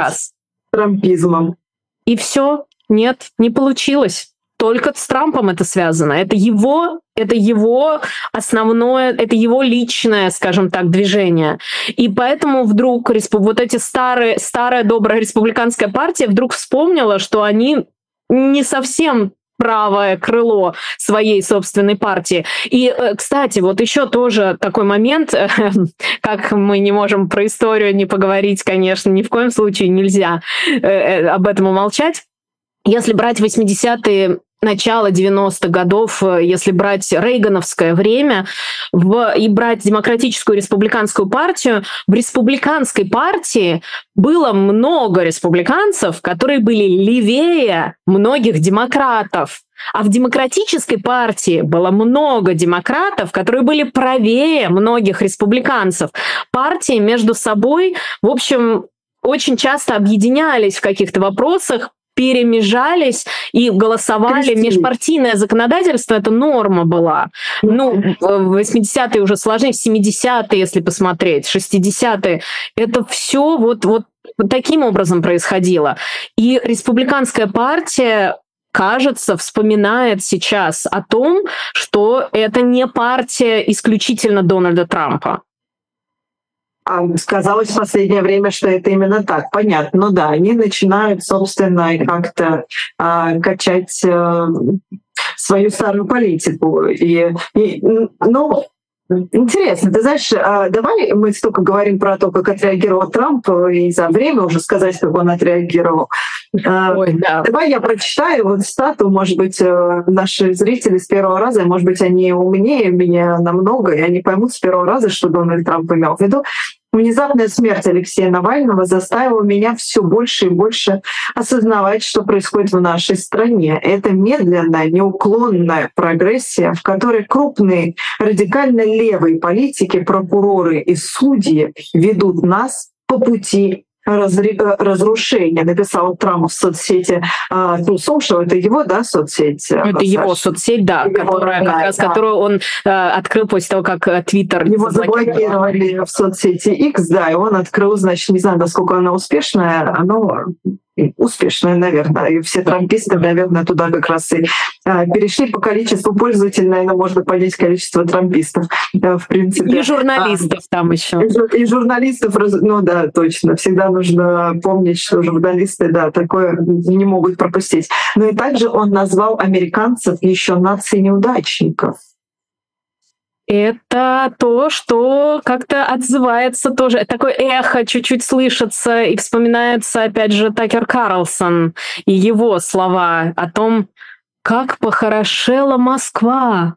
трампизмом. И все, нет, не получилось. Только с Трампом это связано. Это его, это его основное, это его личное, скажем так, движение. И поэтому вдруг вот эти старые, старая добрая республиканская партия вдруг вспомнила, что они не совсем правое крыло своей собственной партии. И, э, кстати, вот еще тоже такой момент, как мы не можем про историю не поговорить, конечно, ни в коем случае нельзя э, э, об этом умолчать. Если брать 80-е начала 90-х годов, э, если брать рейгановское время в, и брать демократическую республиканскую партию, в республиканской партии было много республиканцев, которые были левее многих демократов. А в демократической партии было много демократов, которые были правее многих республиканцев. Партии между собой, в общем, очень часто объединялись в каких-то вопросах, перемежались и голосовали. Кристина. Межпартийное законодательство — это норма была. Ну, в 80-е уже сложнее, в 70-е, если посмотреть, 60-е. Это все вот, вот таким образом происходило. И республиканская партия кажется, вспоминает сейчас о том, что это не партия исключительно Дональда Трампа. А сказалось в последнее время, что это именно так. Понятно. Ну да, они начинают, собственно, как-то а, качать а, свою старую политику. И, и ну, Интересно, ты знаешь, а, давай мы столько говорим про то, как отреагировал Трамп, и за время уже сказать, как он отреагировал. А, Ой, да. Давай я прочитаю вот стату, может быть, э, наши зрители с первого раза, может быть, они умнее меня намного, и они поймут с первого раза, что Дональд Трамп имел в виду. Внезапная смерть Алексея Навального заставила меня все больше и больше осознавать, что происходит в нашей стране. Это медленная, неуклонная прогрессия, в которой крупные радикально левые политики, прокуроры и судьи ведут нас по пути разрушения, написал Трамп в соцсети а, True Social, это его, да, соцсеть? Э, это Саша? его соцсеть, да, его, которая, да, как раз, да. которую он а, открыл после того, как Твиттер Его заблокировали в соцсети X, да, и он открыл, значит, не знаю, насколько она успешная, но успешная, наверное. И все трамписты, наверное, туда как раз и а, перешли по количеству пользователей, наверное, можно понять количество трампистов, в принципе. И журналистов а, там еще. И, и журналистов, ну да, точно. Всегда нужно помнить, что журналисты, да, такое не могут пропустить. Но и также он назвал американцев еще нацией неудачников это то, что как-то отзывается тоже. Такое эхо чуть-чуть слышится и вспоминается, опять же, Такер Карлсон и его слова о том, как похорошела Москва.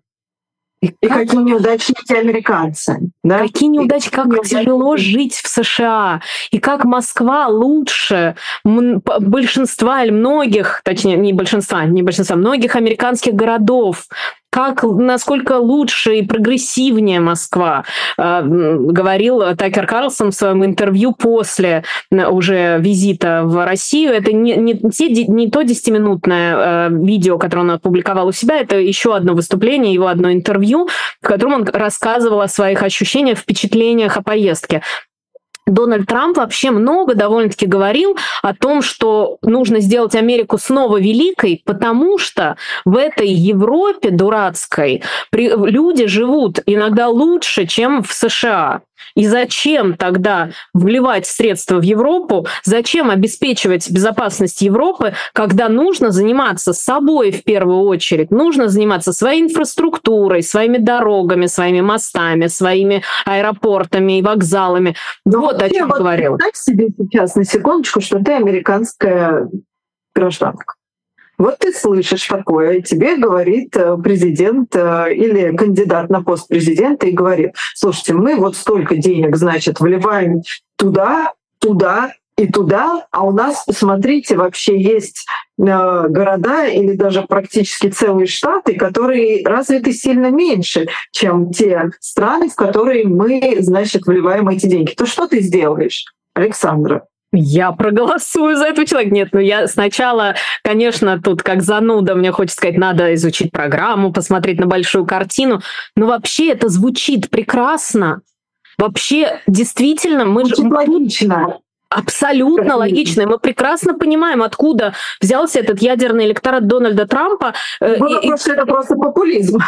И, и как... какие неудачники американцы. Да? Какие неудачи, как неудачники. тяжело жить в США. И как Москва лучше большинства или многих, точнее, не большинства, не большинства, многих американских городов как, насколько лучше и прогрессивнее Москва, э, говорил Такер Карлсон в своем интервью после уже визита в Россию. Это не, не, те, не то 10-минутное э, видео, которое он опубликовал у себя, это еще одно выступление, его одно интервью, в котором он рассказывал о своих ощущениях, впечатлениях о поездке. Дональд Трамп вообще много довольно-таки говорил о том, что нужно сделать Америку снова великой, потому что в этой Европе дурацкой люди живут иногда лучше, чем в США. И зачем тогда вливать средства в Европу? Зачем обеспечивать безопасность Европы, когда нужно заниматься собой в первую очередь? Нужно заниматься своей инфраструктурой, своими дорогами, своими мостами, своими аэропортами и вокзалами. Но вот о чем вот говорил. Представь себе сейчас на секундочку, что ты американская гражданка. Вот ты слышишь такое, тебе говорит э, президент э, или кандидат на пост президента и говорит, слушайте, мы вот столько денег, значит, вливаем туда, туда и туда, а у нас, посмотрите, вообще есть э, города или даже практически целые штаты, которые развиты сильно меньше, чем те страны, в которые мы, значит, вливаем эти деньги. То что ты сделаешь, Александра? Я проголосую за этого человека. Нет, ну я сначала, конечно, тут как зануда, мне хочется сказать, надо изучить программу, посмотреть на большую картину. Но вообще это звучит прекрасно. Вообще, действительно, мы же... логично. Абсолютно логично. И мы прекрасно понимаем, откуда взялся этот ядерный электорат Дональда Трампа. Было и, просто, это просто популизм.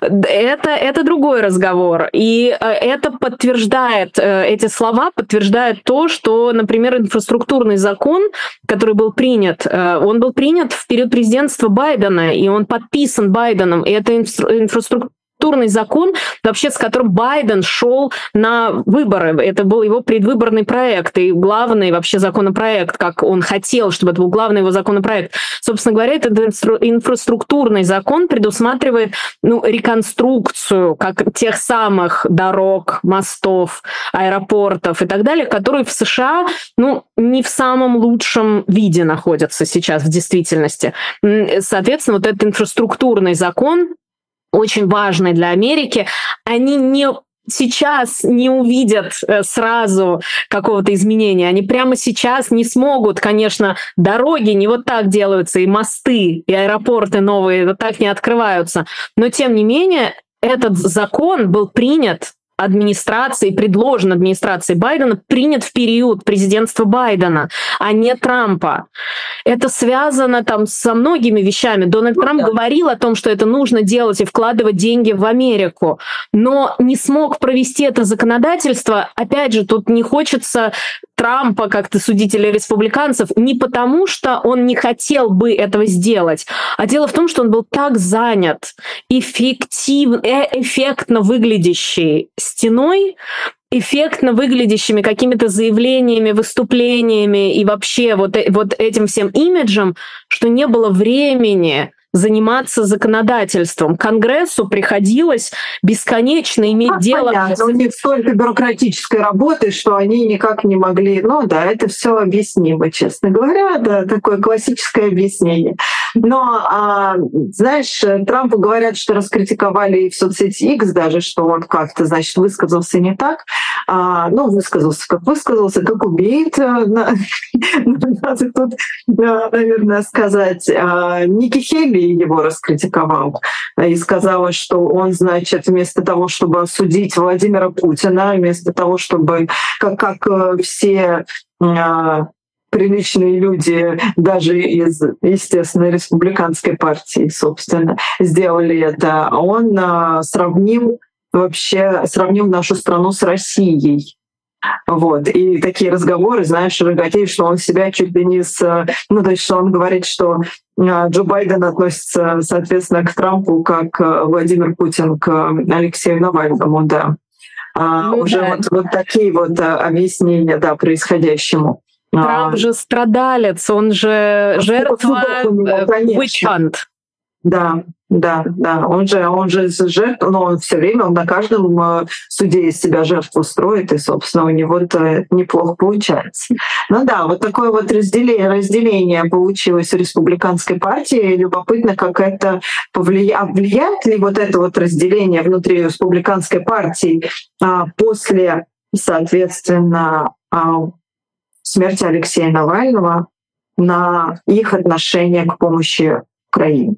Это, это другой разговор. И э, это подтверждает, э, эти слова подтверждают то, что, например, инфраструктурный закон, который был принят, э, он был принят в период президентства Байдена, и он подписан Байденом. И это инфраструктура структурный закон, вообще с которым Байден шел на выборы. Это был его предвыборный проект и главный вообще законопроект, как он хотел, чтобы это был главный его законопроект. Собственно говоря, этот инфраструктурный закон предусматривает ну, реконструкцию как тех самых дорог, мостов, аэропортов и так далее, которые в США ну, не в самом лучшем виде находятся сейчас в действительности. Соответственно, вот этот инфраструктурный закон очень важной для Америки, они не сейчас не увидят э, сразу какого-то изменения. Они прямо сейчас не смогут, конечно, дороги не вот так делаются, и мосты, и аэропорты новые вот так не открываются. Но тем не менее, этот закон был принят администрации, предложен администрацией Байдена, принят в период президентства Байдена, а не Трампа. Это связано там со многими вещами. Дональд ну, Трамп да. говорил о том, что это нужно делать и вкладывать деньги в Америку, но не смог провести это законодательство. Опять же, тут не хочется Трампа как-то судителя республиканцев не потому, что он не хотел бы этого сделать, а дело в том, что он был так занят эффективно, э, эффектно выглядящей стеной, эффектно выглядящими какими-то заявлениями, выступлениями и вообще вот, э, вот этим всем имиджем, что не было времени заниматься законодательством. Конгрессу приходилось бесконечно иметь а, дело... Понятно. У них столько бюрократической работы, что они никак не могли... Ну да, это все объяснимо, честно говоря. Да, такое классическое объяснение. Но, а, знаешь, Трампу говорят, что раскритиковали и в соцсети X даже, что он как-то, значит, высказался не так. А, ну, высказался как высказался, как убийт, э, надо тут, наверное, сказать. А, Ники Хейли его раскритиковал и сказала, что он, значит, вместо того, чтобы осудить Владимира Путина, вместо того, чтобы, как, как э, все а, приличные люди даже из, естественно, республиканской партии, собственно, сделали это. Он а, сравнил вообще сравнил нашу страну с Россией. Вот. И такие разговоры, знаешь, Рогатеев, что он себя чуть ли не с... Ну, то есть, что он говорит, что а, Джо Байден относится, соответственно, к Трампу, как а, Владимир Путин к Алексею Навальному, да. А, ну, уже да. Вот, вот такие вот объяснения, да, происходящему. Трамп же страдалец, он же жертва witch Да, да, да, он же, он же жертва, но он все время, он на каждом э, суде из себя жертву строит, и, собственно, у него это неплохо получается. Ну да, вот такое вот разделение, разделение получилось у республиканской партии. Любопытно, как это повлияет, а влияет ли вот это вот разделение внутри республиканской партии а, после, соответственно, а, смерти Алексея Навального на их отношение к помощи Украине.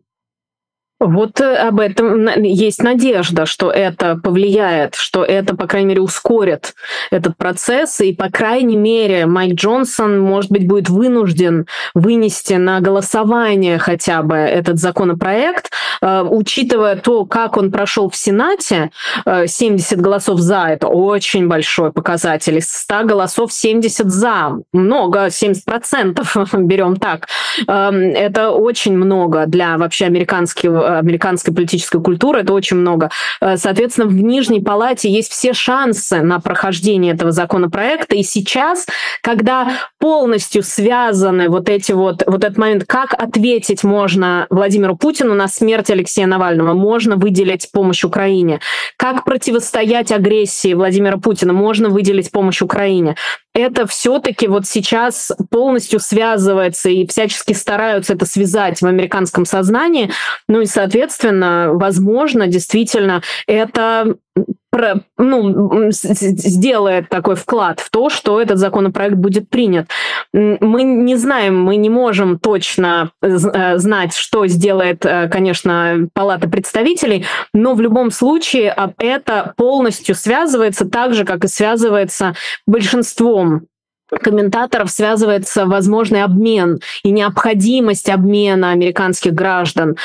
Вот э, об этом есть надежда, что это повлияет, что это, по крайней мере, ускорит этот процесс, и, по крайней мере, Майк Джонсон, может быть, будет вынужден вынести на голосование хотя бы этот законопроект, э, учитывая то, как он прошел в Сенате, 70 э, голосов за, это очень большой показатель, из 100 голосов 70 за, много, 70% берем так. Эм, это очень много для вообще американского американской политической культуры, это очень много. Э, соответственно, в Нижней Палате есть все шансы на прохождение этого законопроекта. И сейчас, когда полностью связаны вот эти вот, вот этот момент, как ответить можно Владимиру Путину на смерть Алексея Навального, можно выделить помощь Украине. Как противостоять агрессии Владимира Путина, можно выделить помощь Украине это все-таки вот сейчас полностью связывается и всячески стараются это связать в американском сознании. Ну и, соответственно, возможно, действительно, это ну, сделает такой вклад в то, что этот законопроект будет принят. Мы не знаем, мы не можем точно э, знать, что сделает, э, конечно, Палата представителей, но в любом случае это полностью связывается так же, как и связывается большинством комментаторов связывается возможный обмен и необходимость обмена американских граждан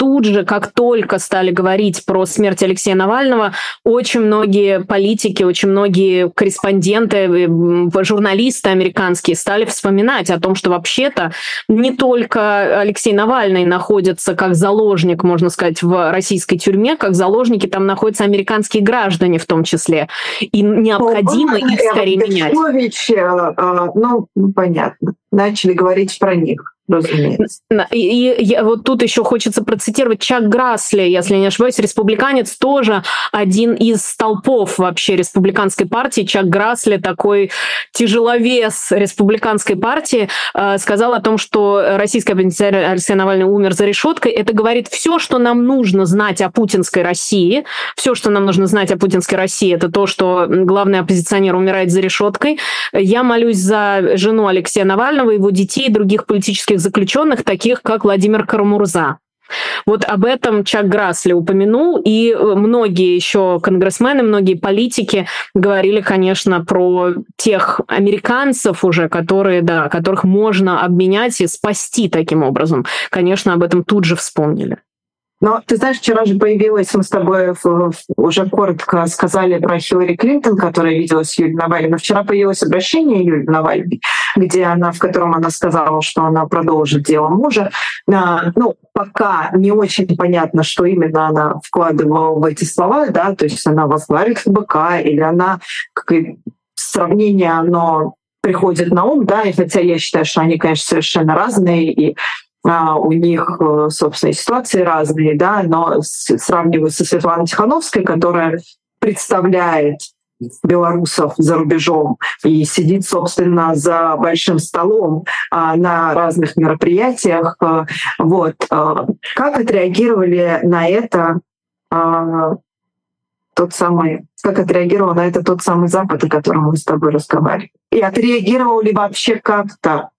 тут же, как только стали говорить про смерть Алексея Навального, очень многие политики, очень многие корреспонденты, журналисты американские стали вспоминать о том, что вообще-то не только Алексей Навальный находится как заложник, можно сказать, в российской тюрьме, как заложники там находятся американские граждане в том числе. И необходимо ну, их скорее менять. Э, э, ну, понятно. Начали говорить про них разумеется. И, и, и вот тут еще хочется процитировать Чак Грасли, если не ошибаюсь, республиканец, тоже один из столпов вообще республиканской партии. Чак Грасли, такой тяжеловес республиканской партии, э, сказал о том, что российский оппозиционер Алексей Навальный умер за решеткой. Это говорит все, что нам нужно знать о путинской России. Все, что нам нужно знать о путинской России, это то, что главный оппозиционер умирает за решеткой. Я молюсь за жену Алексея Навального, его детей и других политических заключенных, таких как Владимир Карамурза. Вот об этом Чак Грасли упомянул, и э, многие еще конгрессмены, многие политики говорили, конечно, про тех американцев уже, которые, да, которых можно обменять и спасти таким образом. Конечно, об этом тут же вспомнили. Но ты знаешь, вчера же появилась, мы с тобой уже коротко сказали про Хиллари Клинтон, которая виделась с Юлией Навальной, но вчера появилось обращение Юлии Навальной, где она, в котором она сказала, что она продолжит дело мужа. А, ну, пока не очень понятно, что именно она вкладывала в эти слова, да, то есть она возглавит ФБК или она, сравнение, оно приходит на ум, да, и хотя я считаю, что они, конечно, совершенно разные, и у них, э, собственно, ситуации разные, да, но сравниваю со Светланой Тихановской, которая представляет белорусов за рубежом и сидит, собственно, за большим столом а, на разных мероприятиях. А, вот. А, как отреагировали на это а, тот самый, как отреагировал на это тот самый Запад, о котором мы с тобой разговаривали? И отреагировал ли вообще как-то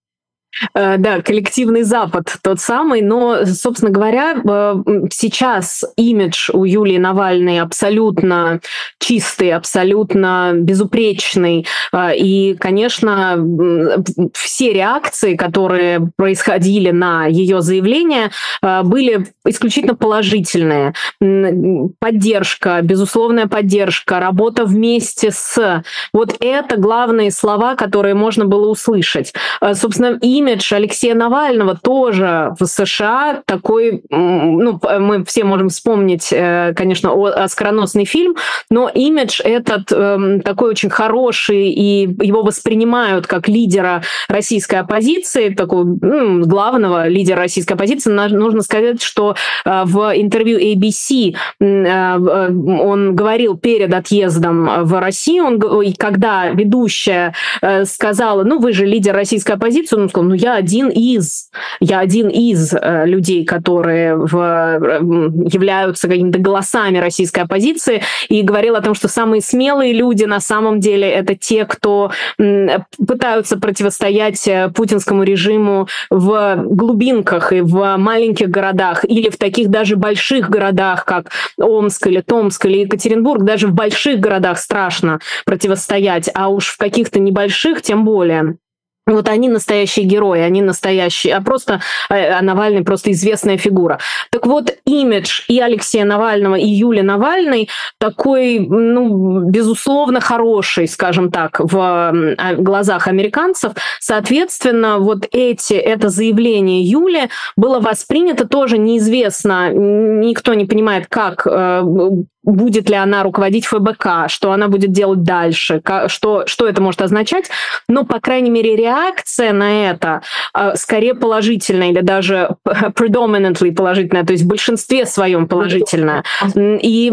да, коллективный Запад тот самый, но, собственно говоря, э, сейчас имидж у Юлии Навальной абсолютно чистый, абсолютно безупречный. Э, и, конечно, все реакции, которые происходили на ее заявление, были исключительно положительные. Поддержка, безусловная поддержка, работа вместе с... Вот это главные слова, которые можно было услышать. Собственно, и имидж Алексея Навального тоже в США такой, ну, мы все можем вспомнить, э, конечно, оскароносный фильм, но имидж этот эм, такой очень хороший, и его воспринимают как лидера российской оппозиции, такого ну, главного лидера российской оппозиции. Нужно сказать, что э, в интервью ABC э, он говорил перед отъездом в Россию, он, когда ведущая сказала, ну, вы же лидер российской оппозиции, он сказал, ну я один из, я один из э, людей, которые в, являются какими-то голосами российской оппозиции, и говорил о том, что самые смелые люди на самом деле это те, кто пытаются противостоять э, путинскому режиму в глубинках и в маленьких городах, или в таких даже больших городах, как Омск или Томск или Екатеринбург, даже в больших городах страшно противостоять, а уж в каких-то небольших тем более. Вот они настоящие герои, они настоящие, а просто а Навальный просто известная фигура. Так вот, имидж и Алексея Навального, и Юли Навальной такой, ну, безусловно, хороший, скажем так, в глазах американцев. Соответственно, вот эти, это заявление Юли было воспринято тоже неизвестно, никто не понимает, как будет ли она руководить ФБК, что она будет делать дальше, что, что это может означать. Но, по крайней мере, реакция на это э, скорее положительная или даже predominantly положительная, то есть в большинстве своем положительная. И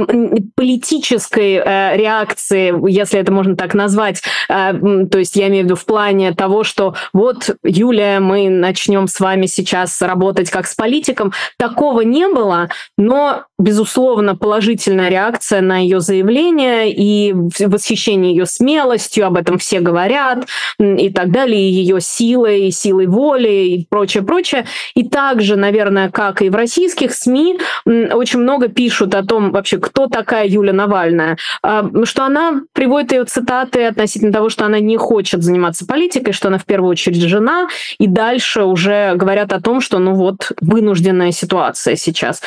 политической э, реакции, если это можно так назвать, э, то есть я имею в виду в плане того, что вот, Юлия, мы начнем с вами сейчас работать как с политиком, такого не было, но, безусловно, положительная реакция реакция на ее заявление и восхищение ее смелостью, об этом все говорят и так далее, и ее силой, и силой воли и прочее, прочее. И также, наверное, как и в российских СМИ, очень много пишут о том вообще, кто такая Юля Навальная, а, что она приводит ее цитаты относительно того, что она не хочет заниматься политикой, что она в первую очередь жена, и дальше уже говорят о том, что ну вот вынужденная ситуация сейчас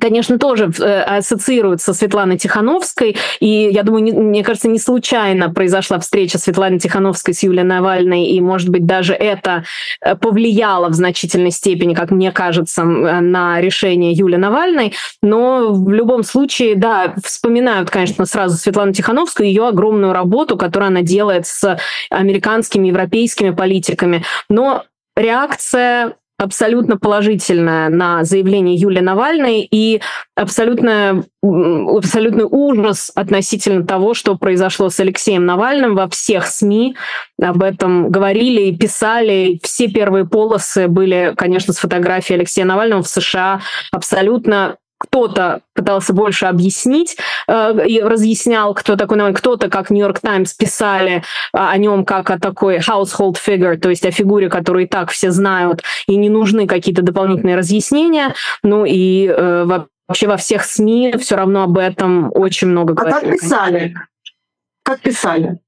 конечно, тоже э, ассоциируют со Светланой Тихановской. И я думаю, не, мне кажется, не случайно произошла встреча Светланы Тихановской с Юлией Навальной, и, может быть, даже это э, повлияло в значительной степени, как мне кажется, на решение Юлии Навальной. Но в любом случае, да, вспоминают, конечно, сразу Светлану Тихановскую, ее огромную работу, которую она делает с американскими, европейскими политиками. Но реакция абсолютно положительная на заявление Юлии Навальной и абсолютно, абсолютный ужас относительно того, что произошло с Алексеем Навальным во всех СМИ. Об этом говорили и писали. Все первые полосы были, конечно, с фотографией Алексея Навального в США. Абсолютно кто-то пытался больше объяснить э, и разъяснял, кто такой Навальный, кто-то, как Нью-Йорк Таймс, писали о нем как о такой household figure, то есть о фигуре, которую и так все знают, и не нужны какие-то дополнительные разъяснения. Ну и э, вообще во всех СМИ все равно об этом очень много говорили. А как писали? Как писали?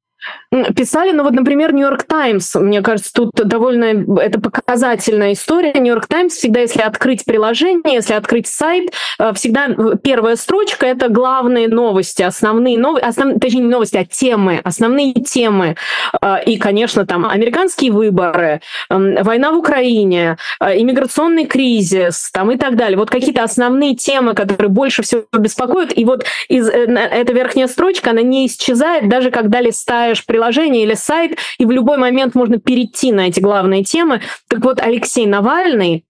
Писали, ну вот, например, Нью-Йорк Таймс, мне кажется, тут довольно это показательная история. Нью-Йорк Таймс всегда, если открыть приложение, если открыть сайт, э, всегда первая строчка — это главные новости, основные новости, основ, точнее, не новости, а темы, основные темы. Э, и, конечно, там американские выборы, эм, война в Украине, э, иммиграционный кризис там, и так далее. Вот какие-то основные темы, которые больше всего беспокоят. И вот из, эта верхняя строчка, она не исчезает, даже когда листаешь приложение или сайт, и в любой момент можно перейти на эти главные темы. Так вот, Алексей Навальный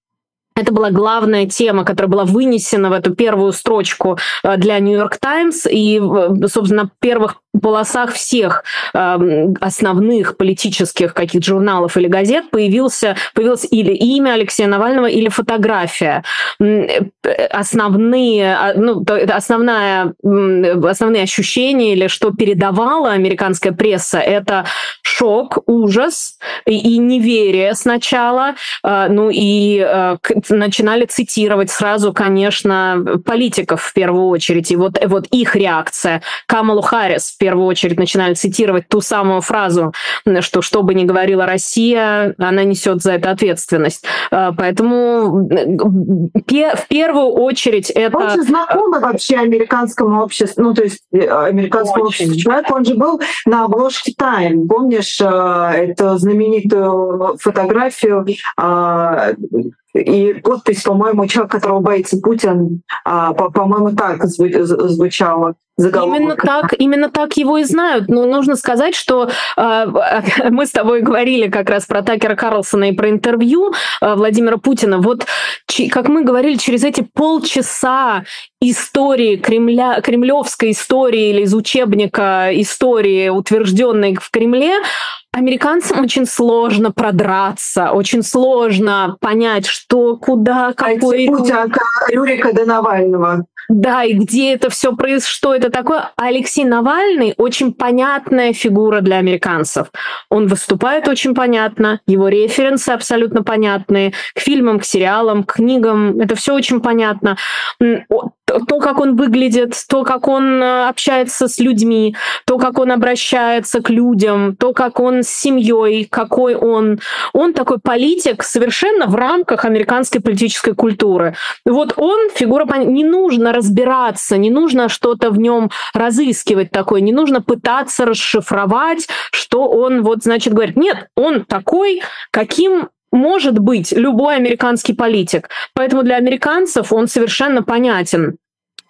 это была главная тема, которая была вынесена в эту первую строчку э, для Нью-Йорк Таймс. И, собственно, на первых полосах всех э, основных политических каких журналов или газет появился, появилось или имя Алексея Навального, или фотография. Основные, а, ну, основная, основные ощущения или что передавала американская пресса, это шок, ужас и неверие сначала, э, ну и начинали цитировать сразу, конечно, политиков в первую очередь. И вот, вот их реакция. Камалу Харрис в первую очередь начинали цитировать ту самую фразу, что что бы ни говорила Россия, она несет за это ответственность. А, поэтому в первую очередь это... Он же знакомый вообще американскому обществу, ну то есть э, американскому Очень. обществу человек, он же был на обложке Time. Помнишь э, эту знаменитую фотографию а, и подпись, по-моему, человек, которого боится Путин, а, по- по-моему, так звучало. Заголовок. Именно так, именно так его и знают. Но нужно сказать, что э, мы с тобой говорили как раз про Такера Карлсона и про интервью э, Владимира Путина. Вот, как мы говорили, через эти полчаса истории Кремля, кремлевской истории или из учебника истории, утвержденной в Кремле, Американцам очень сложно продраться, очень сложно понять, что, куда, какой... Найти путь от Рюрика до Навального. Да, и где это все происходит, что это такое. Алексей Навальный очень понятная фигура для американцев. Он выступает очень понятно, его референсы абсолютно понятные, к фильмам, к сериалам, к книгам, это все очень понятно то, как он выглядит, то, как он э, общается с людьми, то, как он обращается к людям, то, как он с семьей, какой он. Он такой политик совершенно в рамках американской политической культуры. Вот он фигура, не нужно разбираться, не нужно что-то в нем разыскивать такое, не нужно пытаться расшифровать, что он вот, значит, говорит. Нет, он такой, каким может быть любой американский политик. Поэтому для американцев он совершенно понятен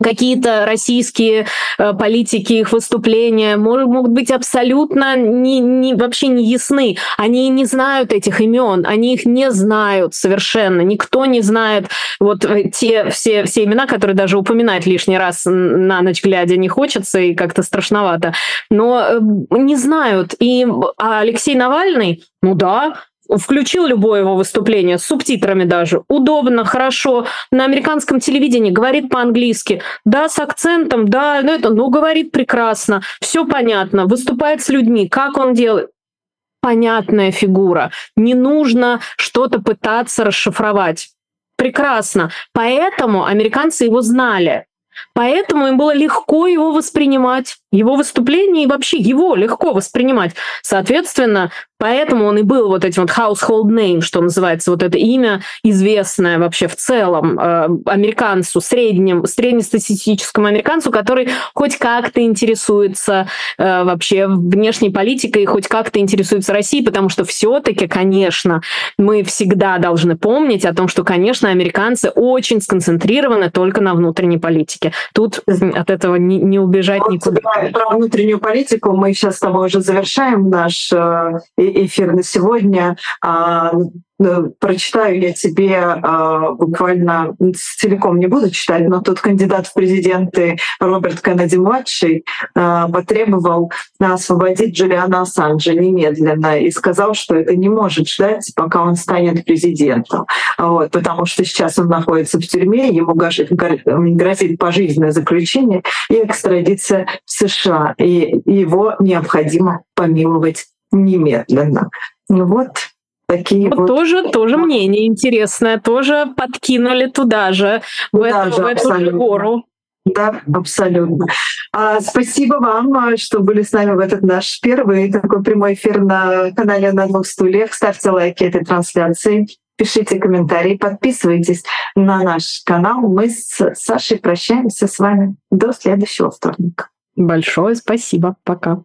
какие-то российские э, политики, их выступления могут быть абсолютно не, не, вообще не ясны. Они не знают этих имен, они их не знают совершенно. Никто не знает вот э, те все, все имена, которые даже упоминать лишний раз на ночь глядя не хочется и как-то страшновато. Но э, не знают. И а Алексей Навальный, ну да, включил любое его выступление с субтитрами даже. Удобно, хорошо. На американском телевидении говорит по-английски. Да, с акцентом, да, ну это, ну говорит прекрасно. Все понятно. Выступает с людьми. Как он делает? Понятная фигура. Не нужно что-то пытаться расшифровать. Прекрасно. Поэтому американцы его знали. Поэтому им было легко его воспринимать, его выступление и вообще его легко воспринимать. Соответственно, Поэтому он и был вот этим вот household name, что называется, вот это имя известное вообще в целом э, американцу, средним, среднестатистическому американцу, который хоть как-то интересуется э, вообще внешней политикой, хоть как-то интересуется Россией, потому что все-таки, конечно, мы всегда должны помнить о том, что, конечно, американцы очень сконцентрированы только на внутренней политике. Тут от этого не, не убежать вот никуда. Про внутреннюю политику мы сейчас с тобой уже завершаем наш э, эфир на сегодня. А, ну, прочитаю я тебе а, буквально целиком не буду читать, но тот кандидат в президенты Роберт Кеннеди-младший а, потребовал освободить Джулиана Ассанжа немедленно и сказал, что это не может ждать, пока он станет президентом. Вот, потому что сейчас он находится в тюрьме, ему грозит пожизненное заключение и экстрадиция в США, и его необходимо помиловать немедленно. Ну вот такие вот. Тоже, тоже мнение интересное, тоже подкинули туда же, в, туда эту, же, в эту же гору. Да, абсолютно. А, спасибо вам, что были с нами в этот наш первый такой прямой эфир на канале «На двух стульях». Ставьте лайки этой трансляции, пишите комментарии, подписывайтесь на наш канал. Мы с Сашей прощаемся с вами до следующего вторника. Большое спасибо. Пока.